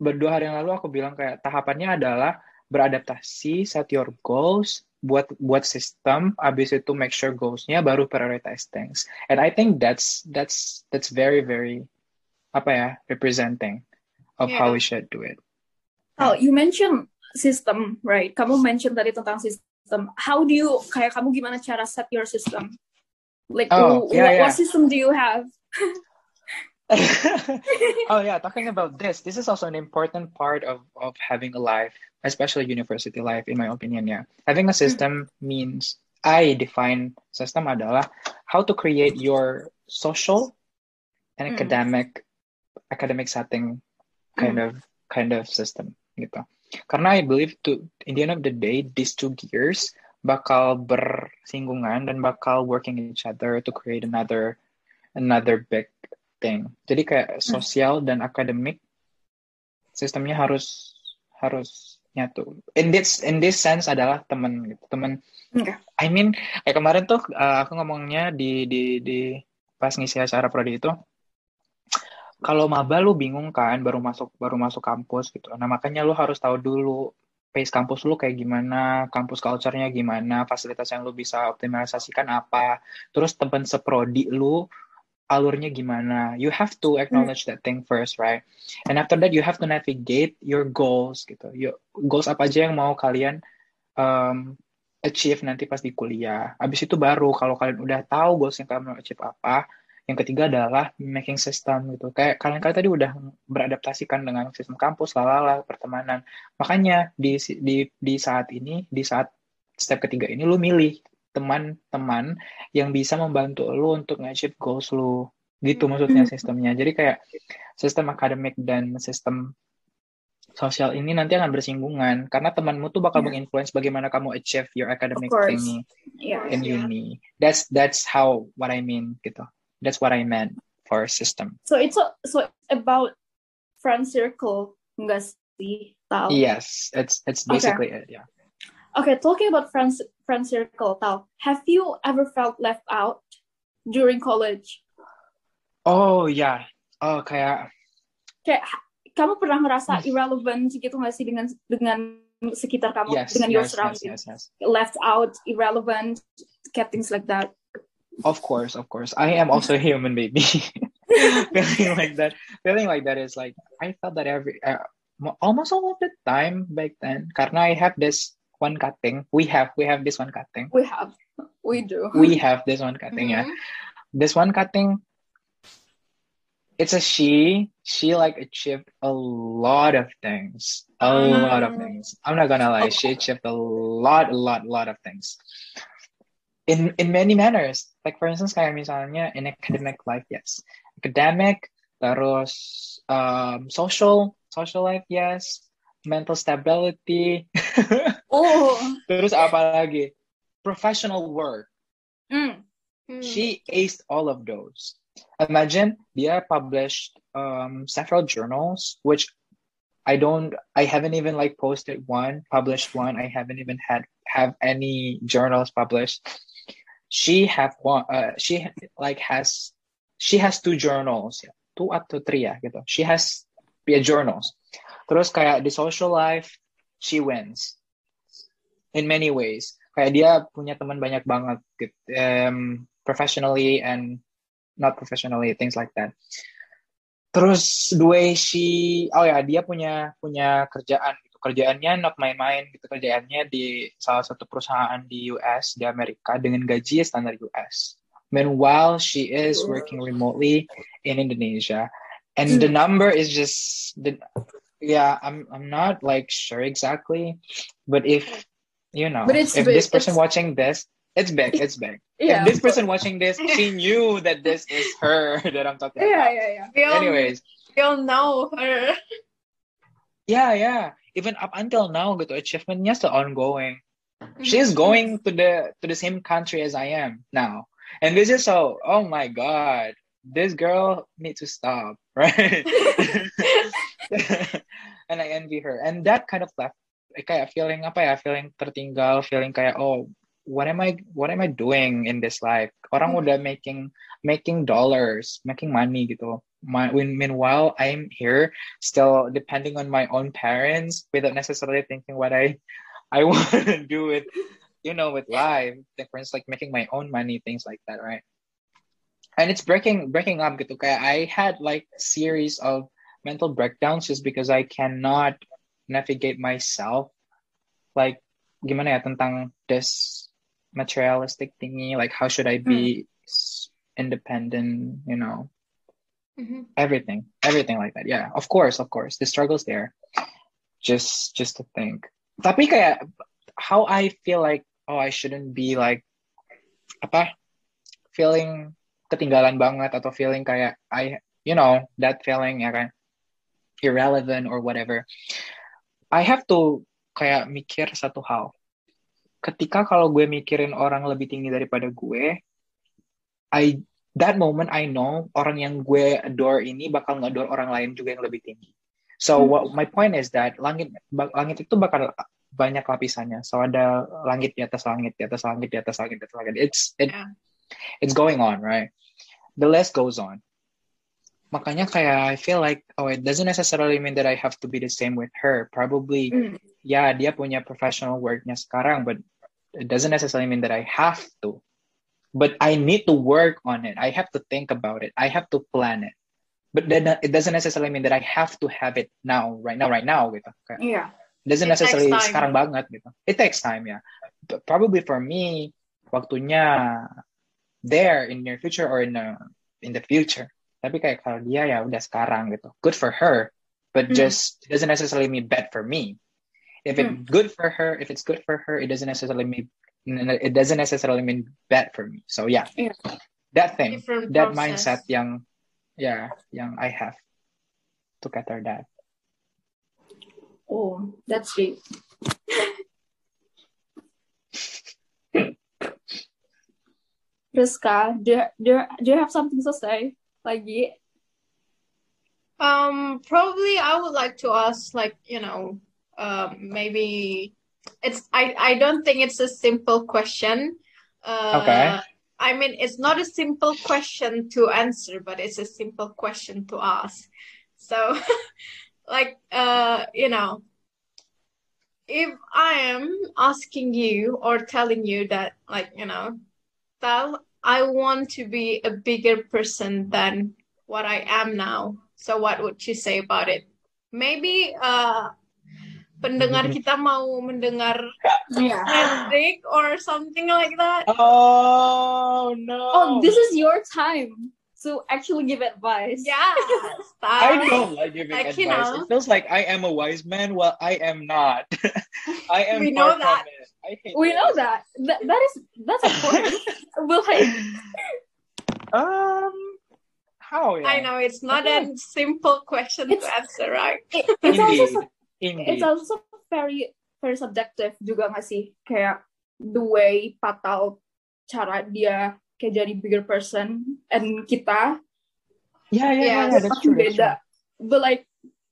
berdua hari yang lalu aku bilang kayak tahapannya adalah beradaptasi, set your goals, buat buat sistem, abis itu make sure goalsnya baru prioritize things. And I think that's that's that's very very apa ya representing of how Yeah. we should do it. Oh, you mentioned system, right? Kamu mention tadi tentang system. How do you kayak kamu gimana cara set your system? Like Oh, wh- yeah, what, yeah. what system do you have? oh yeah, talking about this, this is also an important part of of having a life, especially university life, in my opinion. Yeah, having a system means I define system adalah how to create your social and Mm. academic academic setting kind of kind of system gitu. Karena I believe to in the end of the day, these two gears bakal bersinggungan dan bakal working each other to create another another big thing. Jadi kayak sosial dan akademik sistemnya harus harus nyatu. In this in this sense adalah teman gitu. Teman Okay. I mean, kayak kemarin tuh uh, aku ngomongnya di di di pas ngisi acara prodi itu kalau maba lu bingung kan baru masuk baru masuk kampus gitu. Nah, makanya lu harus tahu dulu pace kampus lu kayak gimana, kampus culture-nya gimana, fasilitas yang lu bisa optimalisasikan apa, terus teman seprodi lu alurnya gimana. You have to acknowledge that thing first, right? And after that you have to navigate your goals gitu. Your goals apa aja yang mau kalian um, achieve nanti pas di kuliah. Habis itu baru kalau kalian udah tahu goals yang kalian mau achieve apa, yang ketiga adalah making system gitu. Kayak kalian kalian tadi udah beradaptasikan dengan sistem kampus, lalala, pertemanan. Makanya di di di saat ini, di saat step ketiga ini lu milih teman-teman yang bisa membantu lu untuk nge-achieve goals lu. Gitu maksudnya sistemnya. Jadi kayak sistem akademik dan sistem sosial ini nanti akan bersinggungan karena temanmu tuh bakal Yeah. menginfluence bagaimana kamu achieve your academic thingy Yeah. in Yeah. uni. That's that's how what I mean gitu. That's what I meant for a system. So it's a, so it's about friend circle, enggak sih? Yes, it's it's Okay. basically it. Yeah. Okay, talking about friends friend circle, Tal. Have you ever felt left out during college? Oh yeah. Oh uh, kayak Kayak kamu pernah ngerasa hmm. irrelevant gitu nggak sih dengan dengan sekitar kamu, yes, dengan your yes, yes, surroundings? yes, yes. Left out, irrelevant, kayak things like that. Of course, of course. I am also a human baby. feeling like that. Feeling like that is like I felt that every uh, almost all of the time back then. Karena I have this one cutting. We have we have this one cutting. We have, we do. We have this one cutting. Yeah. Mhm. this one cutting it's a she she like achieved a lot of things a lot of things i'm not gonna lie she achieved a lot a lot lot of things in in many manners. Like for instance, kayak misalnya in academic life, yes, academic, terus um, social, social life, yes, mental stability. Oh. terus apa lagi? Professional work. Mm. Hmm. She aced all of those. Imagine dia published um, several journals, which I don't, I haven't even like posted one, published one. I haven't even had have any journals published. She have one, uh, she like has, she has two journals, two atau three ya gitu. She has yeah, journals. Terus kayak di social life, she wins in many ways. Kayak dia punya teman banyak banget, gitu, um, professionally and not professionally, things like that. Terus way she, oh ya dia punya punya kerjaan gitu. Kerjaannya not main-main gitu. Kerjaannya di salah satu perusahaan di US di Amerika dengan gaji standar US. Meanwhile, she is working remotely in Indonesia, and the number is just the yeah. I'm I'm not like sure exactly, but if you know, But it's if this person It's- watching this, it's big. It's big. Yeah. If this person watching this, she knew that this is her that I'm talking Yeah, about. yeah, yeah. We all, Anyways, we all know her. yeah, yeah. Even up until now, gitu, achievementnya still ongoing. Mm-hmm. She's going to the to the same country as I am now, and this is so. Oh my god, this girl needs to stop, right? and I envy her, and that kind of left kayak feeling apa ya, feeling tertinggal, feeling kayak oh, what am I, what am I doing in this life? Orang udah mm-hmm. making making dollars, making money gitu. My, when, meanwhile, I'm here still depending on my own parents without necessarily thinking what I I want to do with you know with life. Instance, like making my own money, things like that, right? And it's breaking breaking up gitu. Kayak I had like series of mental breakdowns just because I cannot navigate myself. Like gimana ya tentang this materialistic thingy. Like how should I be s- independent? You know, Mhm. everything everything like that yeah of course of course the struggles there just just to think tapi kayak how I feel like oh I shouldn't be like apa feeling ketinggalan banget atau feeling kayak I you know that feeling ya kan irrelevant or whatever I have to kayak mikir satu hal ketika kalau gue mikirin orang lebih tinggi daripada gue I that moment I know orang yang gue adore ini bakal ngadore orang lain juga yang lebih tinggi. So what my point is that langit langit itu bakal banyak lapisannya. So ada langit di atas langit, di atas langit, di atas langit, di atas langit. It's it Yeah. it's going on, right? The list goes on. Makanya kayak I feel like oh it doesn't necessarily mean that I have to be the same with her. Probably Mm. ya dia punya professional worknya sekarang, but it doesn't necessarily mean that I have to. But I need to work on it. I have to think about it. I have to plan it. But then it doesn't necessarily mean that I have to have it now, right now, right now. Gitu. Kayak, Yeah. Doesn't It necessarily sekarang banget gitu. It takes time, ya. But probably for me, waktunya there in near future or in the in the future. Tapi kayak kalau dia ya udah sekarang gitu. Good for her, but Hmm. just it doesn't necessarily mean bad for me. If it's Hmm. good for her, if it's good for her, it doesn't necessarily mean it doesn't necessarily mean bad for me. So yeah, Yeah. that thing, Different that process. mindset yang yeah, yang I have to cater that. Oh, that's deep. Rizka, do you, do, do you have something to say? Lagi? Um, probably I would like to ask, like, you know, um, maybe it's I I don't think it's a simple question. Uh, Okay. I mean, it's not a simple question to answer, but it's a simple question to ask. So, like, uh, you know, if I am asking you or telling you that, like, you know, Tal, I want to be a bigger person than what I am now. So what would you say about it? Maybe uh, pendengar kita mau mendengar Yeah. Hendrik or something like that. Oh no! Oh, this is your time. to actually give advice. Yeah. I don't like giving Like, advice. you know. It feels like I am a wise man while I am not. I am We know far that. from it. I hate We know that. That, that is that's a point. well, like, Um, how? Yeah? I know it's not a simple question It's- to answer, right? it, it's also Indeed. it's also very very subjective juga nggak sih kayak the way Patal cara dia kayak jadi bigger person and kita yeah, yeah, yeah, Yeah, yeah, that's true. Beda. true. But like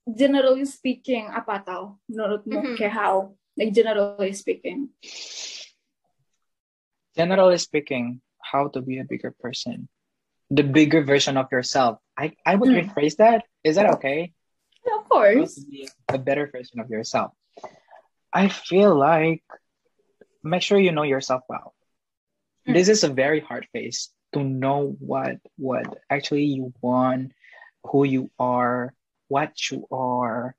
generally speaking apa tau menurutmu Mhm. kayak how like generally speaking. Generally speaking, how to be a bigger person, the bigger version of yourself. I I would Hmm. rephrase that. Is that okay? Of course. to be a better version of yourself. I feel like make sure you know yourself well. Hmm. This is a very hard phase to know what what actually you want, who you are, what you are,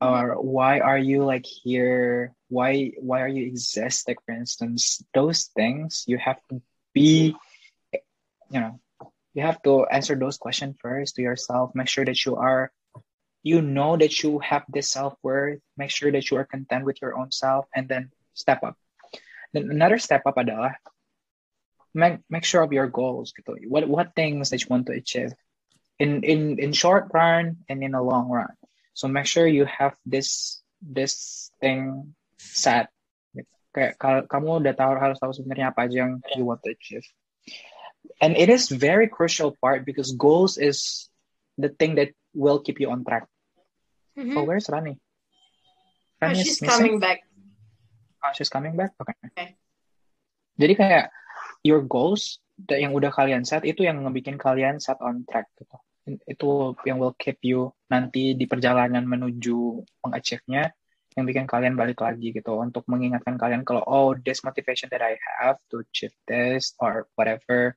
or why are you like here? Why why are you exist? Like for instance, those things you have to be, you know, you have to answer those questions first to yourself. Make sure that you are you know that you have this self-worth make sure that you are content with your own self and then step up. Then another step up adalah make, make sure of your goals gitu. what what things that you want to achieve in in in short run and in a long run. So make sure you have this this thing set. Kamu udah tahu harus tahu sebenarnya apa aja yang you want to achieve. And it is very crucial part because goals is the thing that will keep you on track Mhm. Oh, where's Rani? Oh, Rani she's is missing? coming back. Oh, she's coming back? Okay. Okay. Jadi kayak your goals yang udah kalian set itu yang ngebikin kalian set on track gitu. Itu yang will keep you nanti di perjalanan menuju mengachieve-nya yang bikin kalian balik lagi gitu untuk mengingatkan kalian kalau oh this motivation that I have to achieve this or whatever.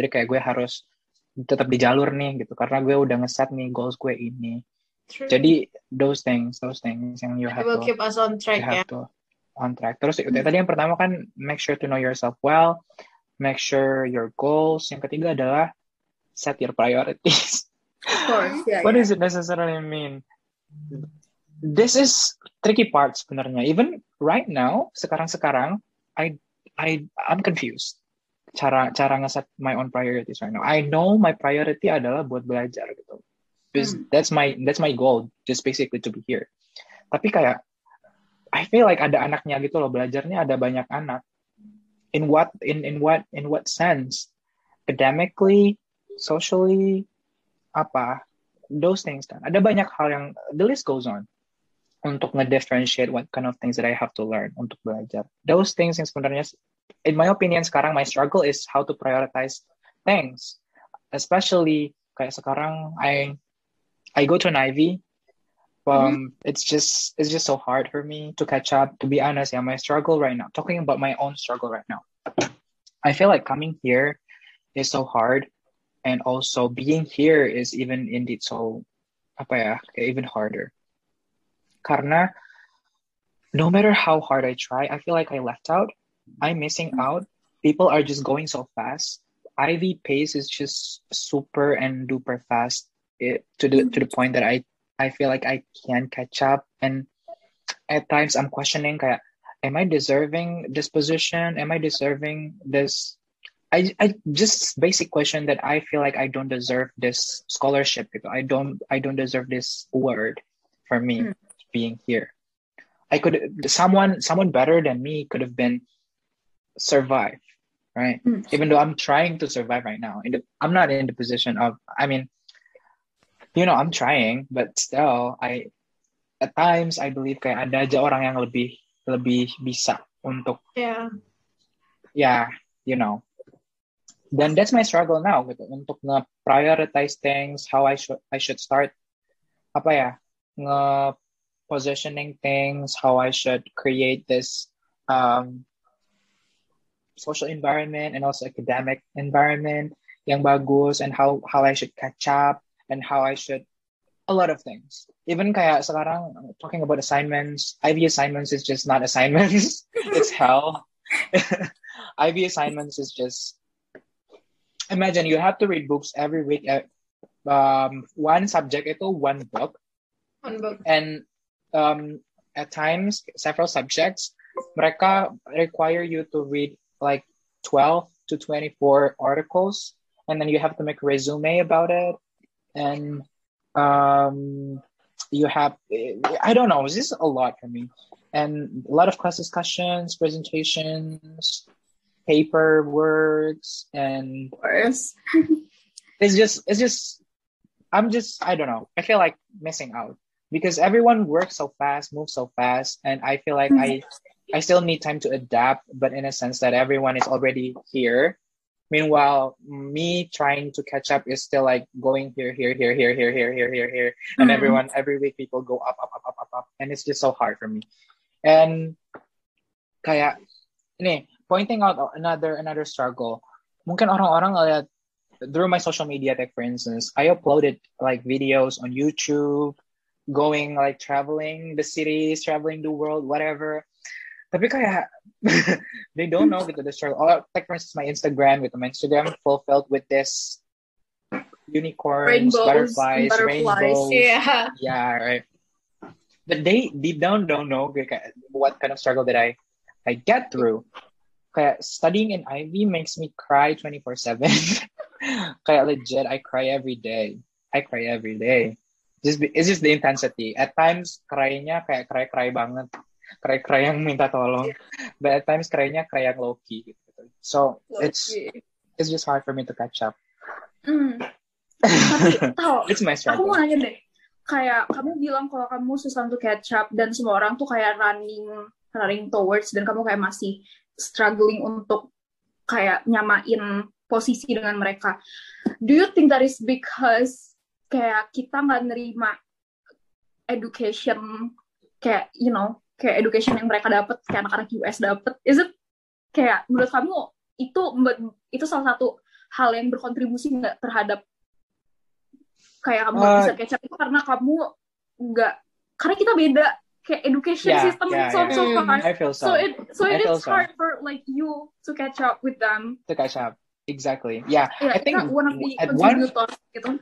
Jadi kayak gue harus tetap di jalur nih gitu karena gue udah ngeset nih goals gue ini. True. Jadi those things, those things yang you it have will to keep us on you track, ya. to on track. Terus tadi yang pertama kan make sure to know yourself well, make sure your goals. Yang ketiga adalah set your priorities. Of course. Yeah. What yeah. does it necessarily mean? This is tricky part sebenarnya. Even right now, sekarang-sekarang, I I I'm confused. Cara cara ngeset my own priorities right now. I know my priority adalah buat belajar gitu. Because that's my that's my goal, just basically to be here. Tapi kayak I feel like ada anaknya gitu loh, belajarnya ada banyak anak. In what in in what in what sense? Academically, socially, apa? Those things kan. Ada banyak hal yang the list goes on untuk nge-differentiate what kind of things that I have to learn untuk belajar. Those things yang sebenarnya, in my opinion sekarang my struggle is how to prioritize things. Especially kayak sekarang I I go to an Ivy. Um, it's just it's just so hard for me to catch up. To be honest, yeah, my struggle right now. Talking about my own struggle right now, I feel like coming here is so hard, and also being here is even indeed so apa ya, even harder. Karena no matter how hard I try, I feel like I left out. I'm missing out. People are just going so fast. Ivy pace is just super and duper fast. It, to the to the point that I I feel like I can't catch up, and at times I'm questioning, kayak, am I deserving this position? Am I deserving this? I, I just basic question that I feel like I don't deserve this scholarship. I don't I don't deserve this award for me Hmm. being here. I could someone someone better than me could have been survive, right? Hmm. Even though I'm trying to survive right now, I'm not in the position of. I mean, you know, I'm trying, but still, I at times I believe kayak ada aja orang yang lebih lebih bisa untuk Yeah. ya, you know. Then that's my struggle now gitu untuk nge-prioritize things, how I should I should start apa ya, nge positioning things, how I should create this um social environment and also academic environment yang bagus and how how I should catch up and how I should a lot of things. Even kayak sekarang talking about assignments, IB assignments is just not assignments. it's hell. IB assignments is just imagine you have to read books every week. uh, Um, one subject itu one book, One book. and um, at times several subjects mereka require you to read like 12 to 24 articles and then you have to make a resume about it and um, you have i don't know this is a lot for me. And a lot of class discussions presentations paper works and it's just it's just i'm just i don't know. I feel like missing out because everyone works so fast moves so fast and i feel like i i still need time to adapt but in a sense that everyone is already here meanwhile me trying to catch up is still like going here here here here here here here here here. And Mhm. everyone every week people go up up up up up up. And it's just so hard for me. And kayak ini pointing out another another struggle. Mungkin orang-orang ngeliat through my social media tech, for instance i uploaded like videos on youtube going like traveling the cities traveling the world whatever tapi kayak they don't know gitu the struggle. Oh, like for instance my instagram with my instagram full filled with this unicorns Rainbows, butterflies, butterflies. rainbows. Yeah. yeah right. But they deep down don't know kayak what kind of struggle that i i get through. Kayak studying in ivy makes me cry 24/7 kayak legit i cry every day. I cry every day. Just it's just the intensity. At times cry-nya kayak cry cry banget cry yang minta tolong but at times cry-nya cry yang low key gitu so it's it's just hard for me to catch up Hmm. Tapi tau, it's my aku struggle mau nanya deh. Kayak kamu bilang kalau kamu susah untuk catch up dan semua orang tuh kayak running running towards dan kamu kayak masih struggling untuk kayak nyamain posisi dengan mereka. Do you think that is because kayak kita nggak nerima education kayak you know kayak education yang mereka dapat kayak anak-anak US dapat? Is it kayak menurut kamu itu itu salah satu hal yang berkontribusi nggak terhadap kayak kamu Uh, bisa catch up itu karena kamu nggak karena kita beda kayak education Yeah, system yeah, so yeah. so Mm. far i feel so, so it so it is so. hard for like you to catch up with them to catch up exactly yeah yeah I think one of the at one gitu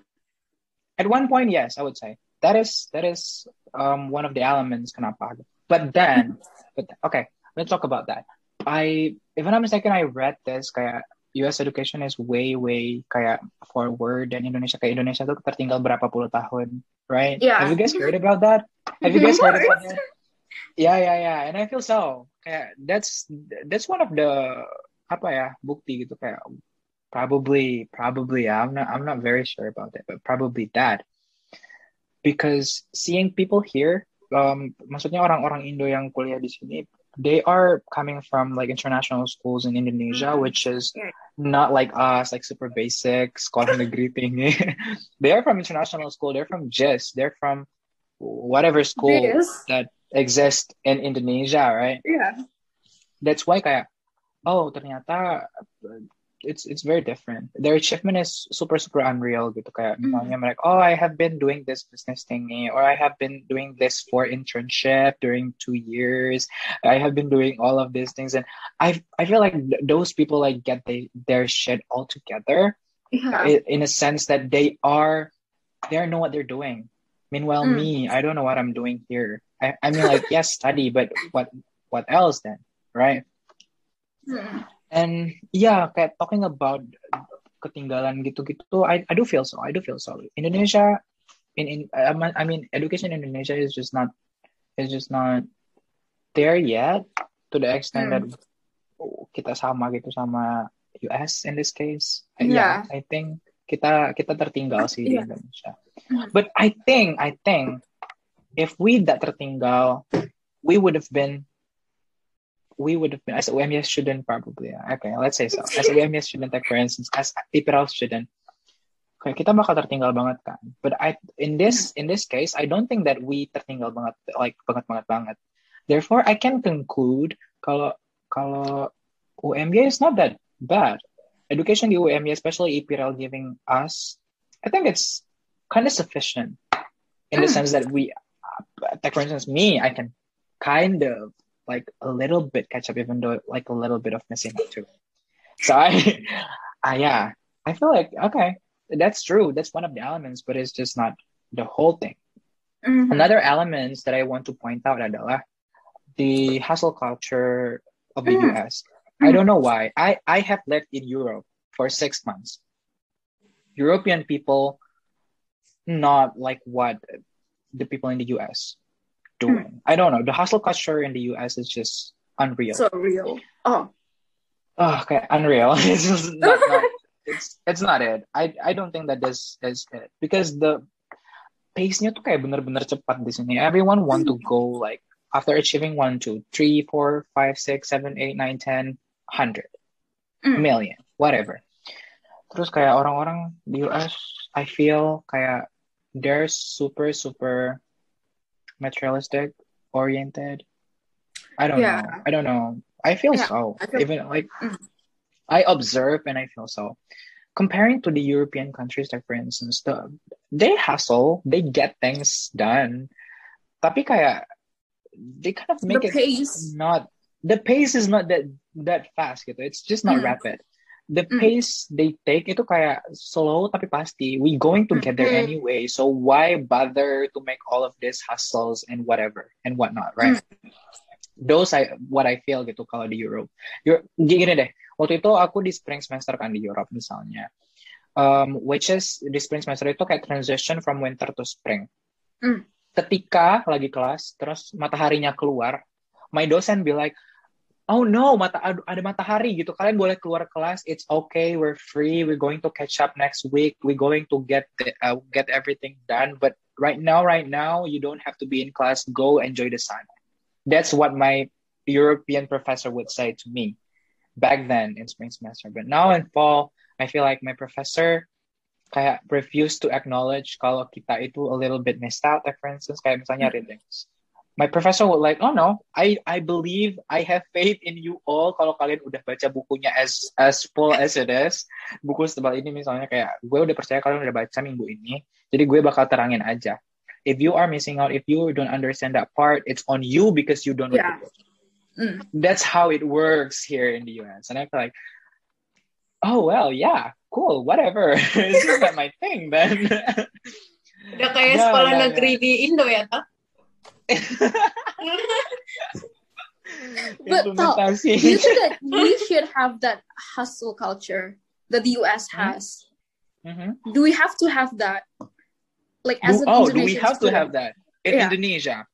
at one point yes i would say that is that is um one of the elements kenapa but then but okay let's talk about that. I if i'm not mistaken i read this kayak US education is way way kayak forward dan Indonesia. Kayak Indonesia tuh tertinggal berapa puluh tahun right? Yeah. have you guys heard about that? Have you guys heard about that? Yeah yeah yeah and I feel so kayak that's that's one of the apa ya bukti gitu kayak probably probably I'm not I'm not very sure about it but probably that. Because seeing people here um maksudnya orang-orang Indo yang kuliah di sini they are coming from like international schools in Indonesia Mhm. which is not like us like super basic sekolah negeri thingy they are from international school. They're from JIS they're from whatever school that exists in Indonesia right? Yeah. That's why kayak oh ternyata it's it's very different. Their achievement is super super unreal gitu kayak. Mhm. misalnya mereka oh I have been doing this business thingy or I have been doing this for internship during two years. I have been doing all of these things. And I I feel like th- those people like get they, their shit all together yeah. i- in a sense that they are they know what they're doing. Meanwhile Mm. me I don't know what I'm doing here. I, I mean like yes study but what what else then right? Hmm. And yeah, kayak talking about ketinggalan gitu-gitu, I, I do feel so. I do feel so. Indonesia, in in I mean- education in Indonesia is just not is just not there yet to the extent that kita sama gitu sama US in this case. Yeah. I think kita kita tertinggal sih di Yeah. Indonesia. Mhm. But I think I think if we that tertinggal, we would have been we would have been as a UMS student probably. Okay, let's say so. As a UMS student, like for instance, as a IPRAL student, okay, kita bakal tertinggal banget kan. But I in this in this case, I don't think that we tertinggal banget like banget banget banget. Therefore, I can conclude kalau kalau UMY is not that bad. Education di UMY, especially IPRAL giving us, I think it's kind of sufficient in the Mm. sense that we, like for instance, me, I can kind of like a little bit catch up, even though like a little bit of missing out too. So I, uh, yeah, I feel like okay, that's true. That's one of the elements, but it's just not the whole thing. Mhm. Another elements that I want to point out adalah the hustle culture of the Mm. US. I don't know why. I, I have lived in Europe for six months. European people, not like what the people in the US Hmm. doing. I don't know. The hustle culture in the US is just unreal. So real. Oh, oh, okay, unreal. it's just not, not it's it's not it. I I don't think that this is it because the pace-nya tuh kayak bener-bener cepat di sini. Everyone want to hmm. go like after achieving one, two, three, four, five, six, seven, eight, nine, ten, hundred, Mm. million, whatever. Terus kayak orang-orang di US, I feel kayak they're super super materialistic oriented. I don't Yeah. know. I don't know. I feel Yeah, so. I feel- Even like Mm. I observe and I feel so. Comparing to the European countries, like for instance, the they hustle, they get things done. Tapi kayak they kind of make the it pace. not the pace is not that that fast gitu. It's just not Mm. rapid. The Mm. pace they take itu kayak slow tapi pasti. We going to get there Mhm. anyway. So why bother to make all of these hustles and whatever and whatnot, right? Those I what I feel gitu kalau di Europe. You're, gini deh. Waktu itu aku di spring semester kan di Europe misalnya. Um, which is di spring semester itu kayak transition from winter to spring. Mm. Ketika lagi kelas, terus mataharinya keluar, my dosen be like, oh no, mata ada matahari gitu. Kalian boleh keluar kelas. It's okay. We're free. We're going to catch up next week. We're going to get the, uh, get everything done. But right now, right now, you don't have to be in class. Go enjoy the sun. That's what my European professor would say to me back then in spring semester. But now in fall, I feel like my professor kayak refuse to acknowledge kalau kita itu a little bit missed out. Instance, kayak misalnya readings. My professor would like, oh no, I I believe I have faith in you all. Kalau kalian udah baca bukunya as as full as it is, buku setebal ini misalnya kayak gue udah percaya kalian udah baca minggu ini, jadi gue bakal terangin aja. If you are missing out, if you don't understand that part, it's on you because you don't read Yeah. the book. Mm. That's how it works here in the US. And I feel like, oh well, yeah, cool, whatever. it's just not my thing then. Udah kayak sekolah negeri di Indo ya, toh? But. Do you think that we should have that hustle culture that the US Hmm? has? Mhm. Do we have to have that? Like as Do- an oh, do we have to have that in Yeah. Indonesia?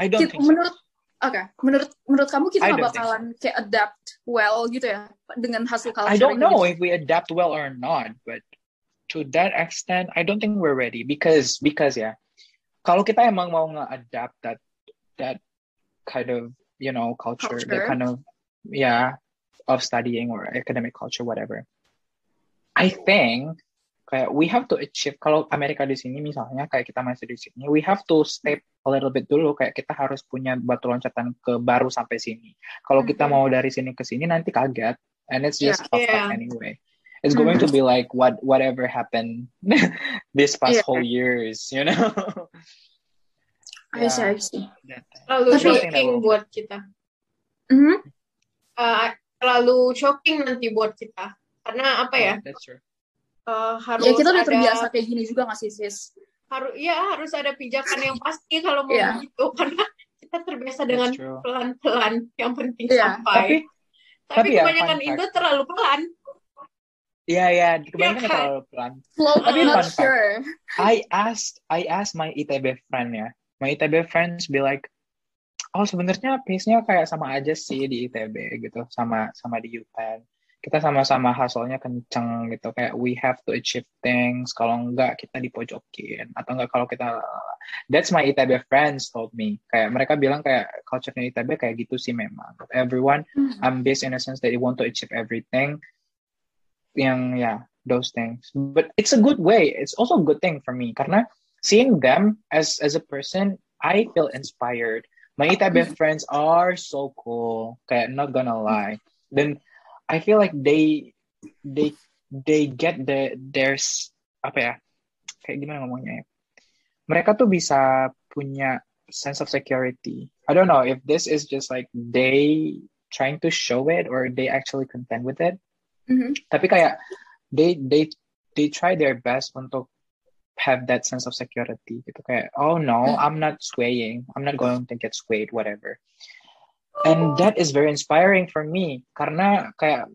I don't Kita- think so. menurut oke menurut menurut kamu kita nggak bakalan kayak adapt well gitu ya dengan hustle culture I don't gitu. know if we adapt well or not, but to that extent, I don't think we're ready because because yeah, kalau kita emang mau nge-adapt that that kind of you know culture, that Culture. kind of yeah of studying or academic culture, whatever. I think kayak we have to achieve kalau Amerika di sini misalnya kayak kita masih di sini, we have to step a little bit dulu kayak kita harus punya batu loncatan ke baru sampai sini. Kalau kita Mhm. mau dari sini ke sini nanti kaget and it's just Yeah. Yeah. anyway. It's going to be like what whatever happened this past Yeah. whole years, you know. I see, Yeah. I see. Terlalu Tapi- shocking buat kita. Mhm. Uh, terlalu shocking nanti buat kita. Karena apa ya? That's true. uh, harus Ya kita udah ada terbiasa kayak gini juga nggak sih sis? harus ya harus ada pijakan yang pasti kalau mau Iya. begitu karena kita terbiasa dengan That's pelan-pelan yang penting Iya. sampai. Tapi Tapi, tapi ya, kebanyakan fun Indo terlalu pelan. Ya ya kebanyakan kan? terlalu pelan. Slow Tapi not fun fact. sure. I asked I asked my ITB friend ya. My ITB friends be like, oh sebenarnya pace-nya kayak sama aja sih di ITB gitu, sama sama di UPenn. Kita sama-sama hasilnya kenceng gitu, kayak we have to achieve things. Kalau enggak kita dipojokin atau enggak kalau kita That's my ITB friends told me. Kayak mereka bilang kayak culture-nya ITB kayak gitu sih memang. Everyone ambitious in a sense that they want to achieve everything. Yang yeah, those things. But it's a good way. It's also a good thing for me karena seeing them as as a person, I feel inspired. My ITB friends are so cool. Kayak not gonna lie. Then I feel like they they they get the there's apa ya? Kayak gimana ngomongnya ya? Mereka tuh bisa punya sense of security. I don't know if this is just like they trying to show it or they actually content with it. Mhm. Tapi kayak they they they try their best untuk have that sense of security gitu. Kayak oh no Mm. I'm not swaying. I'm not going to get swayed whatever. And that is very inspiring for me. Karena kayak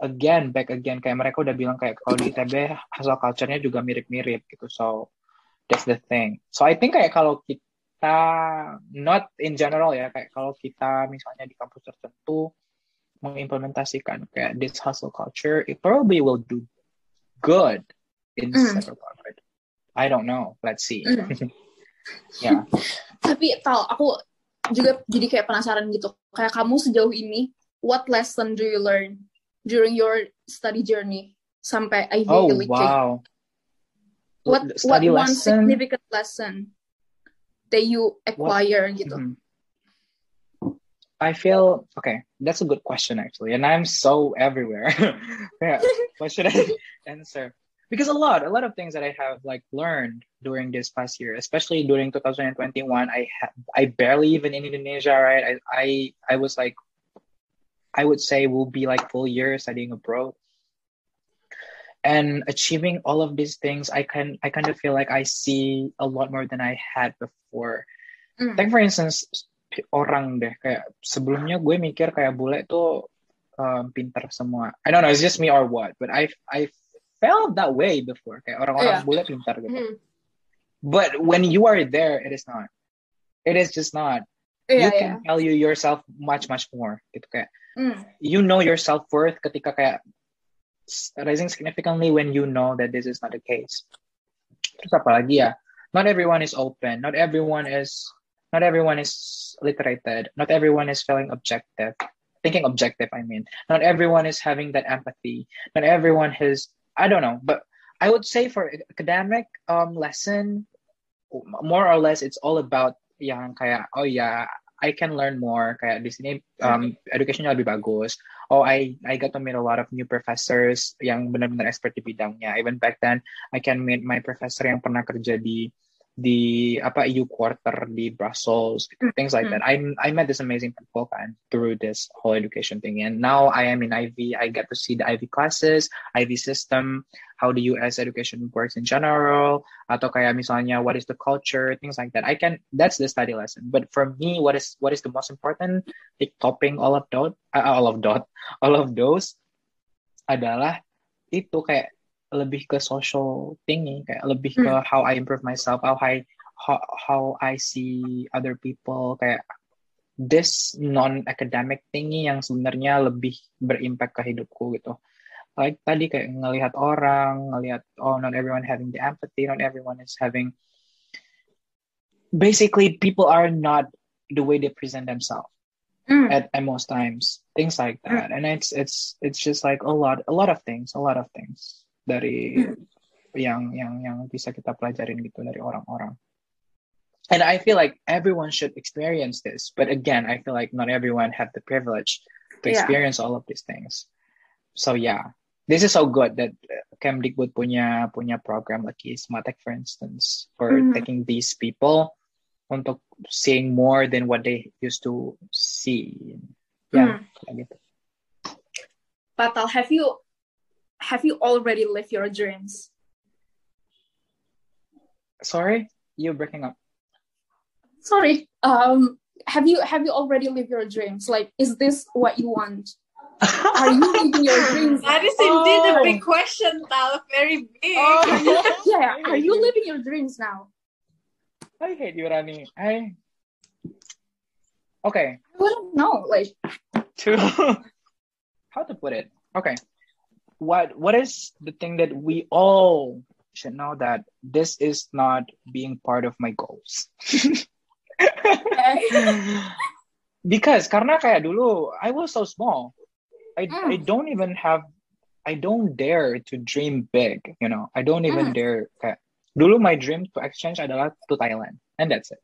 again back again kayak mereka udah bilang kayak kalau di ITB hustle culture-nya juga mirip-mirip gitu. So that's the thing. So I think kayak kalau kita not in general ya kayak kalau kita misalnya di kampus tertentu mengimplementasikan kayak this hustle culture it probably will do good in Mm. several corporate I don't know let's see Mm. yeah Tapi tal, aku juga jadi kayak penasaran gitu. Kayak kamu sejauh ini, what lesson do you learn during your study journey sampai Ivy oh wow What what one significant lesson that you acquire gitu? Mhm. I feel okay. That's a good question actually, and I'm so everywhere. yeah, what should I answer? Because a lot, a lot of things that I have like learned during this past year, especially during 2021, I ha- I barely even in Indonesia, right? I I I was like, I would say will be like full year studying abroad, and achieving all of these things. I can I kind of feel like I see a lot more than I had before. Mm. Like for instance, orang deh kayak sebelumnya gue mikir kayak bule tuh um, pintar semua. I don't know, it's just me or what, but I I felt that way before kayak orang-orang Yeah. bule pintar gitu. Mhm. But when you are there, it is not. It is just not. Iya, you iya. can value yourself much much more. Gitu kayak Mm. you know your self worth ketika kayak rising significantly when you know that this is not the case. Terus apalagi ya, not everyone is open, not everyone is, not everyone is literated, not everyone is feeling objective, thinking objective. I mean, not everyone is having that empathy, not everyone has. I don't know, but I would say for academic um lesson, more or less, it's all about yang kayak oh ya I can learn more kayak di sini um, educationnya lebih bagus. Oh, I I got to meet a lot of new professors yang benar-benar expert di bidangnya. Even back then, I can meet my professor yang pernah kerja di di apa EU quarter di Brussels, things like that. I I met this amazing people kan through this whole education thing, and now I am in IB. I get to see the IB classes, IB system, how the US education works in general, atau kayak misalnya what is the culture, things like that. I can that's the study lesson. But for me, what is what is the most important? Like topping all of those, uh, all of those, all of those adalah itu kayak lebih ke social thingy, kayak lebih ke how I improve myself, how I how, how I see other people, kayak this non-academic thingy yang sebenarnya lebih berimpact ke hidupku gitu. Like tadi kayak ngelihat orang, ngelihat oh not everyone having the empathy, not everyone is having basically people are not the way they present themselves Mm. at, at most times things like that and it's it's it's just like a lot a lot of things a lot of things dari yang yang yang bisa kita pelajarin gitu dari orang-orang and I feel like everyone should experience this but again I feel like not everyone have the privilege to Yeah. experience all of these things so yeah this is so good that uh, Kemdikbud punya punya program like Smatek for instance for Mhm. taking these people untuk seeing more than what they used to see. Yeah, kayak gitu. Patal, have you have you already lived your dreams? Sorry, you're breaking up. Sorry. Um, have you have you already lived your dreams? Like, is this what you want? Are you living your dreams? That is indeed Oh. a big question, Tal. Very big. yeah. Are you living your dreams now? I hate you, Rani. I. Okay, I wouldn't know. Like, to how to put it. Okay, what what is the thing that we all should know that this is not being part of my goals. because karena kayak dulu I was so small. I Mm. I don't even have I don't dare to dream big, you know. I don't even Mm. dare kayak dulu my dream to exchange adalah to Thailand and that's it.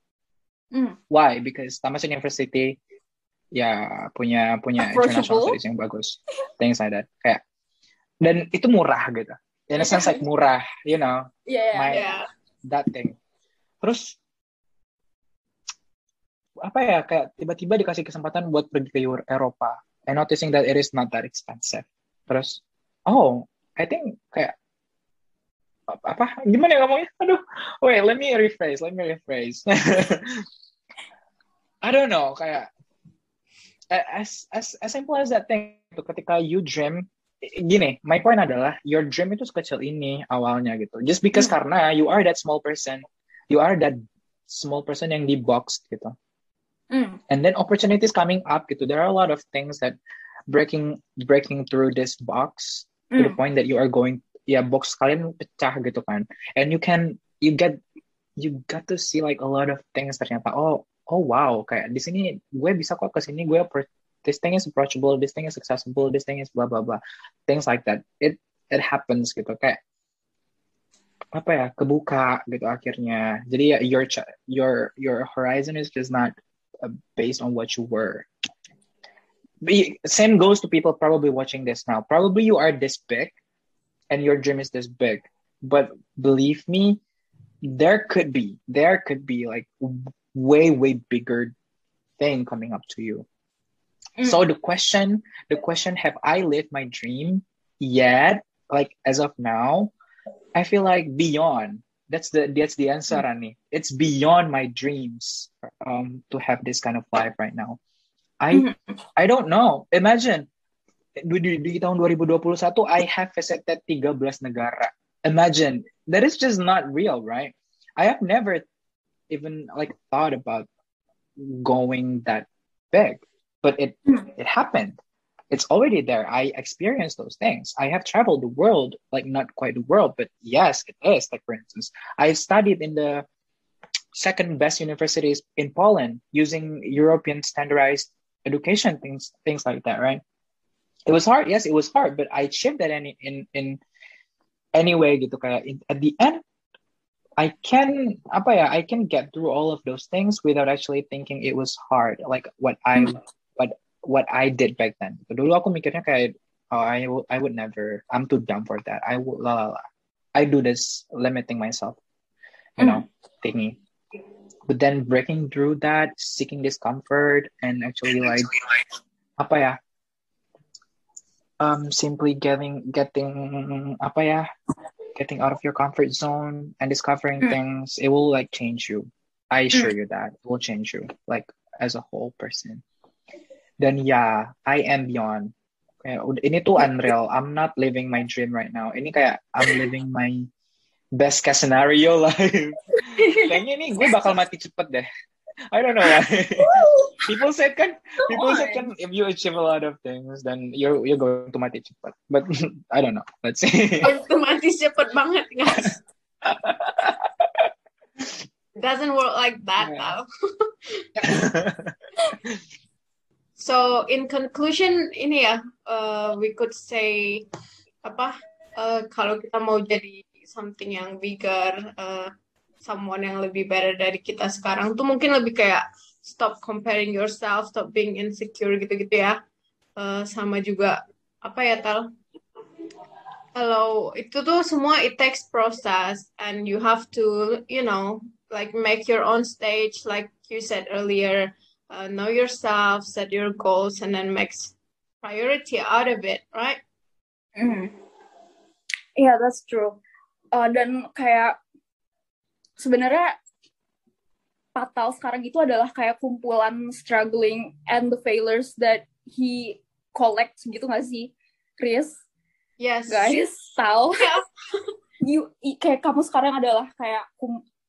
Mm. Why? Because Tamas University ya punya punya international studies yang bagus. Things like that. Kayak dan itu murah gitu. In a sense like murah, you know, yeah. my Yeah. that thing. Terus apa ya kayak tiba-tiba dikasih kesempatan buat pergi ke Eropa and noticing that it is not that expensive. Terus oh I think kayak apa gimana ya ngomongnya aduh wait let me rephrase let me rephrase I don't know kayak as as as simple as that thing ketika you dream gini my point adalah your dream itu sekecil ini awalnya gitu just because hmm. karena you are that small person you are that small person yang di box gitu mm. and then opportunities coming up gitu there are a lot of things that breaking breaking through this box mm. to the hmm. point that you are going ya box kalian pecah gitu kan and you can you get you got to see like a lot of things ternyata oh oh wow kayak di sini gue bisa kok ke sini gue this thing is approachable this thing is accessible this thing is blah blah blah. Things like that. It it happens gitu. Kayak apa ya kebuka gitu akhirnya. Jadi ya your your your horizon is just not uh, based on what you were. Same goes to people probably watching this now. Probably you are this big and your dream is this big. But believe me there could be there could be like way way bigger thing coming up to you mm. so the question the question have i lived my dream yet like as of now I feel like beyond. That's the that's the answer, Rani. It's beyond my dreams um, to have this kind of life right now. I mm-hmm. I don't know. Imagine di, di, di tahun 2021 I have visited 13 negara. Imagine that is just not real, right? I have never even like thought about going that big, but it mm. it happened it's already there. I experienced those things. I have traveled the world, like not quite the world, but yes, it is. Like for instance, I studied in the second best universities in Poland using European standardized education things, things like that, right? It was hard, yes, it was hard, but I achieved that in in in any way gitu kayak in, at the end I can apa ya I can get through all of those things without actually thinking it was hard like what I hmm. What I did back then. Dulu aku mikirnya kayak oh, I I would never. I'm too dumb for that. I would la la la. I do this limiting myself, you know, mm. thingy. But then breaking through that, seeking discomfort, and actually like apa ya? Um, simply getting getting apa ya? Getting out of your comfort zone and discovering mm. things, it will like change you. I assure mm. you that it will change you, like as a whole person. Dan ya, I am beyond. Kayak, ini tuh unreal. I'm not living my dream right now. Ini kayak I'm living my best case scenario life. Kayaknya ini gue bakal mati cepet deh. I don't know why. people said kan, people said kan, if you achieve a lot of things, then you're you're going to mati cepet. But I don't know. Let's see. Itu mati cepet banget guys. Doesn't work like that yeah. though. So in conclusion ini ya, uh, we could say apa? Uh, kalau kita mau jadi something yang bigger, uh, someone yang lebih better dari kita sekarang tuh mungkin lebih kayak stop comparing yourself, stop being insecure gitu-gitu ya. Uh, sama juga apa ya tal? Kalau itu tuh semua it takes process and you have to you know like make your own stage like you said earlier uh, know yourself, set your goals, and then makes priority out of it, right? Mm. Yeah, that's true. Uh, dan kayak sebenarnya Patal sekarang itu adalah kayak kumpulan struggling and the failures that he collects gitu gak sih, Chris? Yes. Guys, tahu? Yeah. you kayak kamu sekarang adalah kayak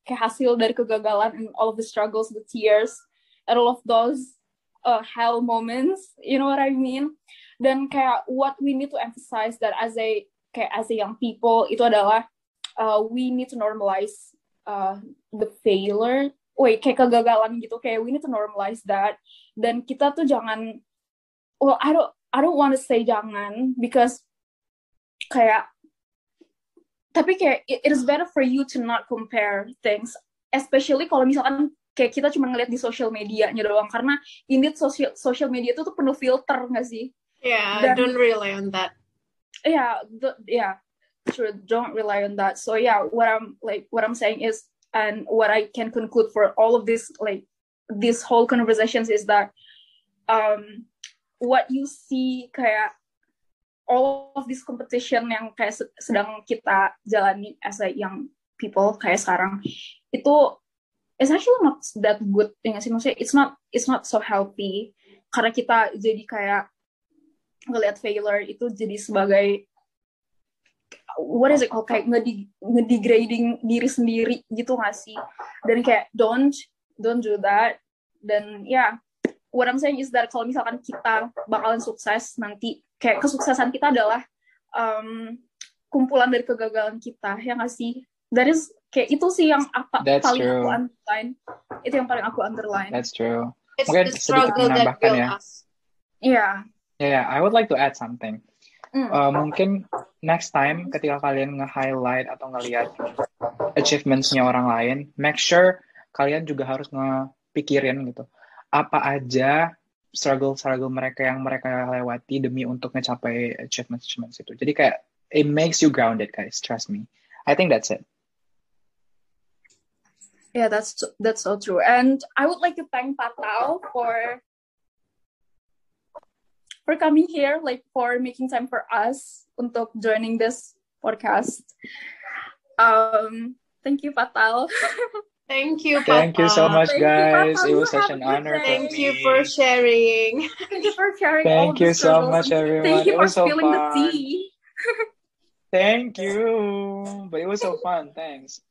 kayak hasil dari kegagalan and all of the struggles, the tears, all of those uh, hell moments you know what I mean? Dan kayak what we need to emphasize that as a kayak as a young people itu adalah uh, we need to normalize uh, the failure. Wait kayak kegagalan gitu. Kayak we need to normalize that. Dan kita tuh jangan well I don't I don't want to say jangan because kayak tapi kayak it, it is better for you to not compare things. Especially kalau misalkan kayak kita cuma ngeliat di social medianya doang karena ini social social media itu tuh penuh filter nggak sih? Yeah, Dan, don't rely on that. Yeah, the, yeah, sure, don't rely on that. So yeah, what I'm like, what I'm saying is, and what I can conclude for all of this, like, this whole conversations is that, um, what you see kayak all of this competition yang kayak sedang kita jalani as a young people kayak sekarang itu it's actually not that good ya sih? Maksudnya it's not it's not so healthy. Karena kita jadi kayak ngelihat failure itu jadi sebagai what is it called? Kayak ngedegrading diri sendiri gitu gak sih? Dan kayak don't don't do that. Dan ya yeah, what I'm saying is that kalau misalkan kita bakalan sukses nanti kayak kesuksesan kita adalah um, kumpulan dari kegagalan kita ya nggak sih? That is kayak itu sih yang apa That's paling true. aku underline itu yang paling aku underline That's true. It's Mungkin the sedikit struggle that menambahkan built ya. us. iya Yeah, yeah, I would like to add something. Mm. Uh, mungkin next time ketika kalian nge-highlight atau ngelihat achievements-nya orang lain, make sure kalian juga harus ngepikirin gitu. Apa aja struggle-struggle mereka yang mereka lewati demi untuk ngecapai achievements-achievements itu. Jadi kayak it makes you grounded guys, trust me. I think that's it. Yeah, that's that's so true. And I would like to thank Patao for for coming here, like for making time for us untuk joining this podcast. Um, thank you, Patao. Thank you, Thank you so much Thank guys. Papa. It was such an a good honor for day. Thank you for sharing. thank you for sharing all Thank the you so much everyone. Thank you It for was so spilling the fun. tea. Thank you. But it was so fun. Thanks.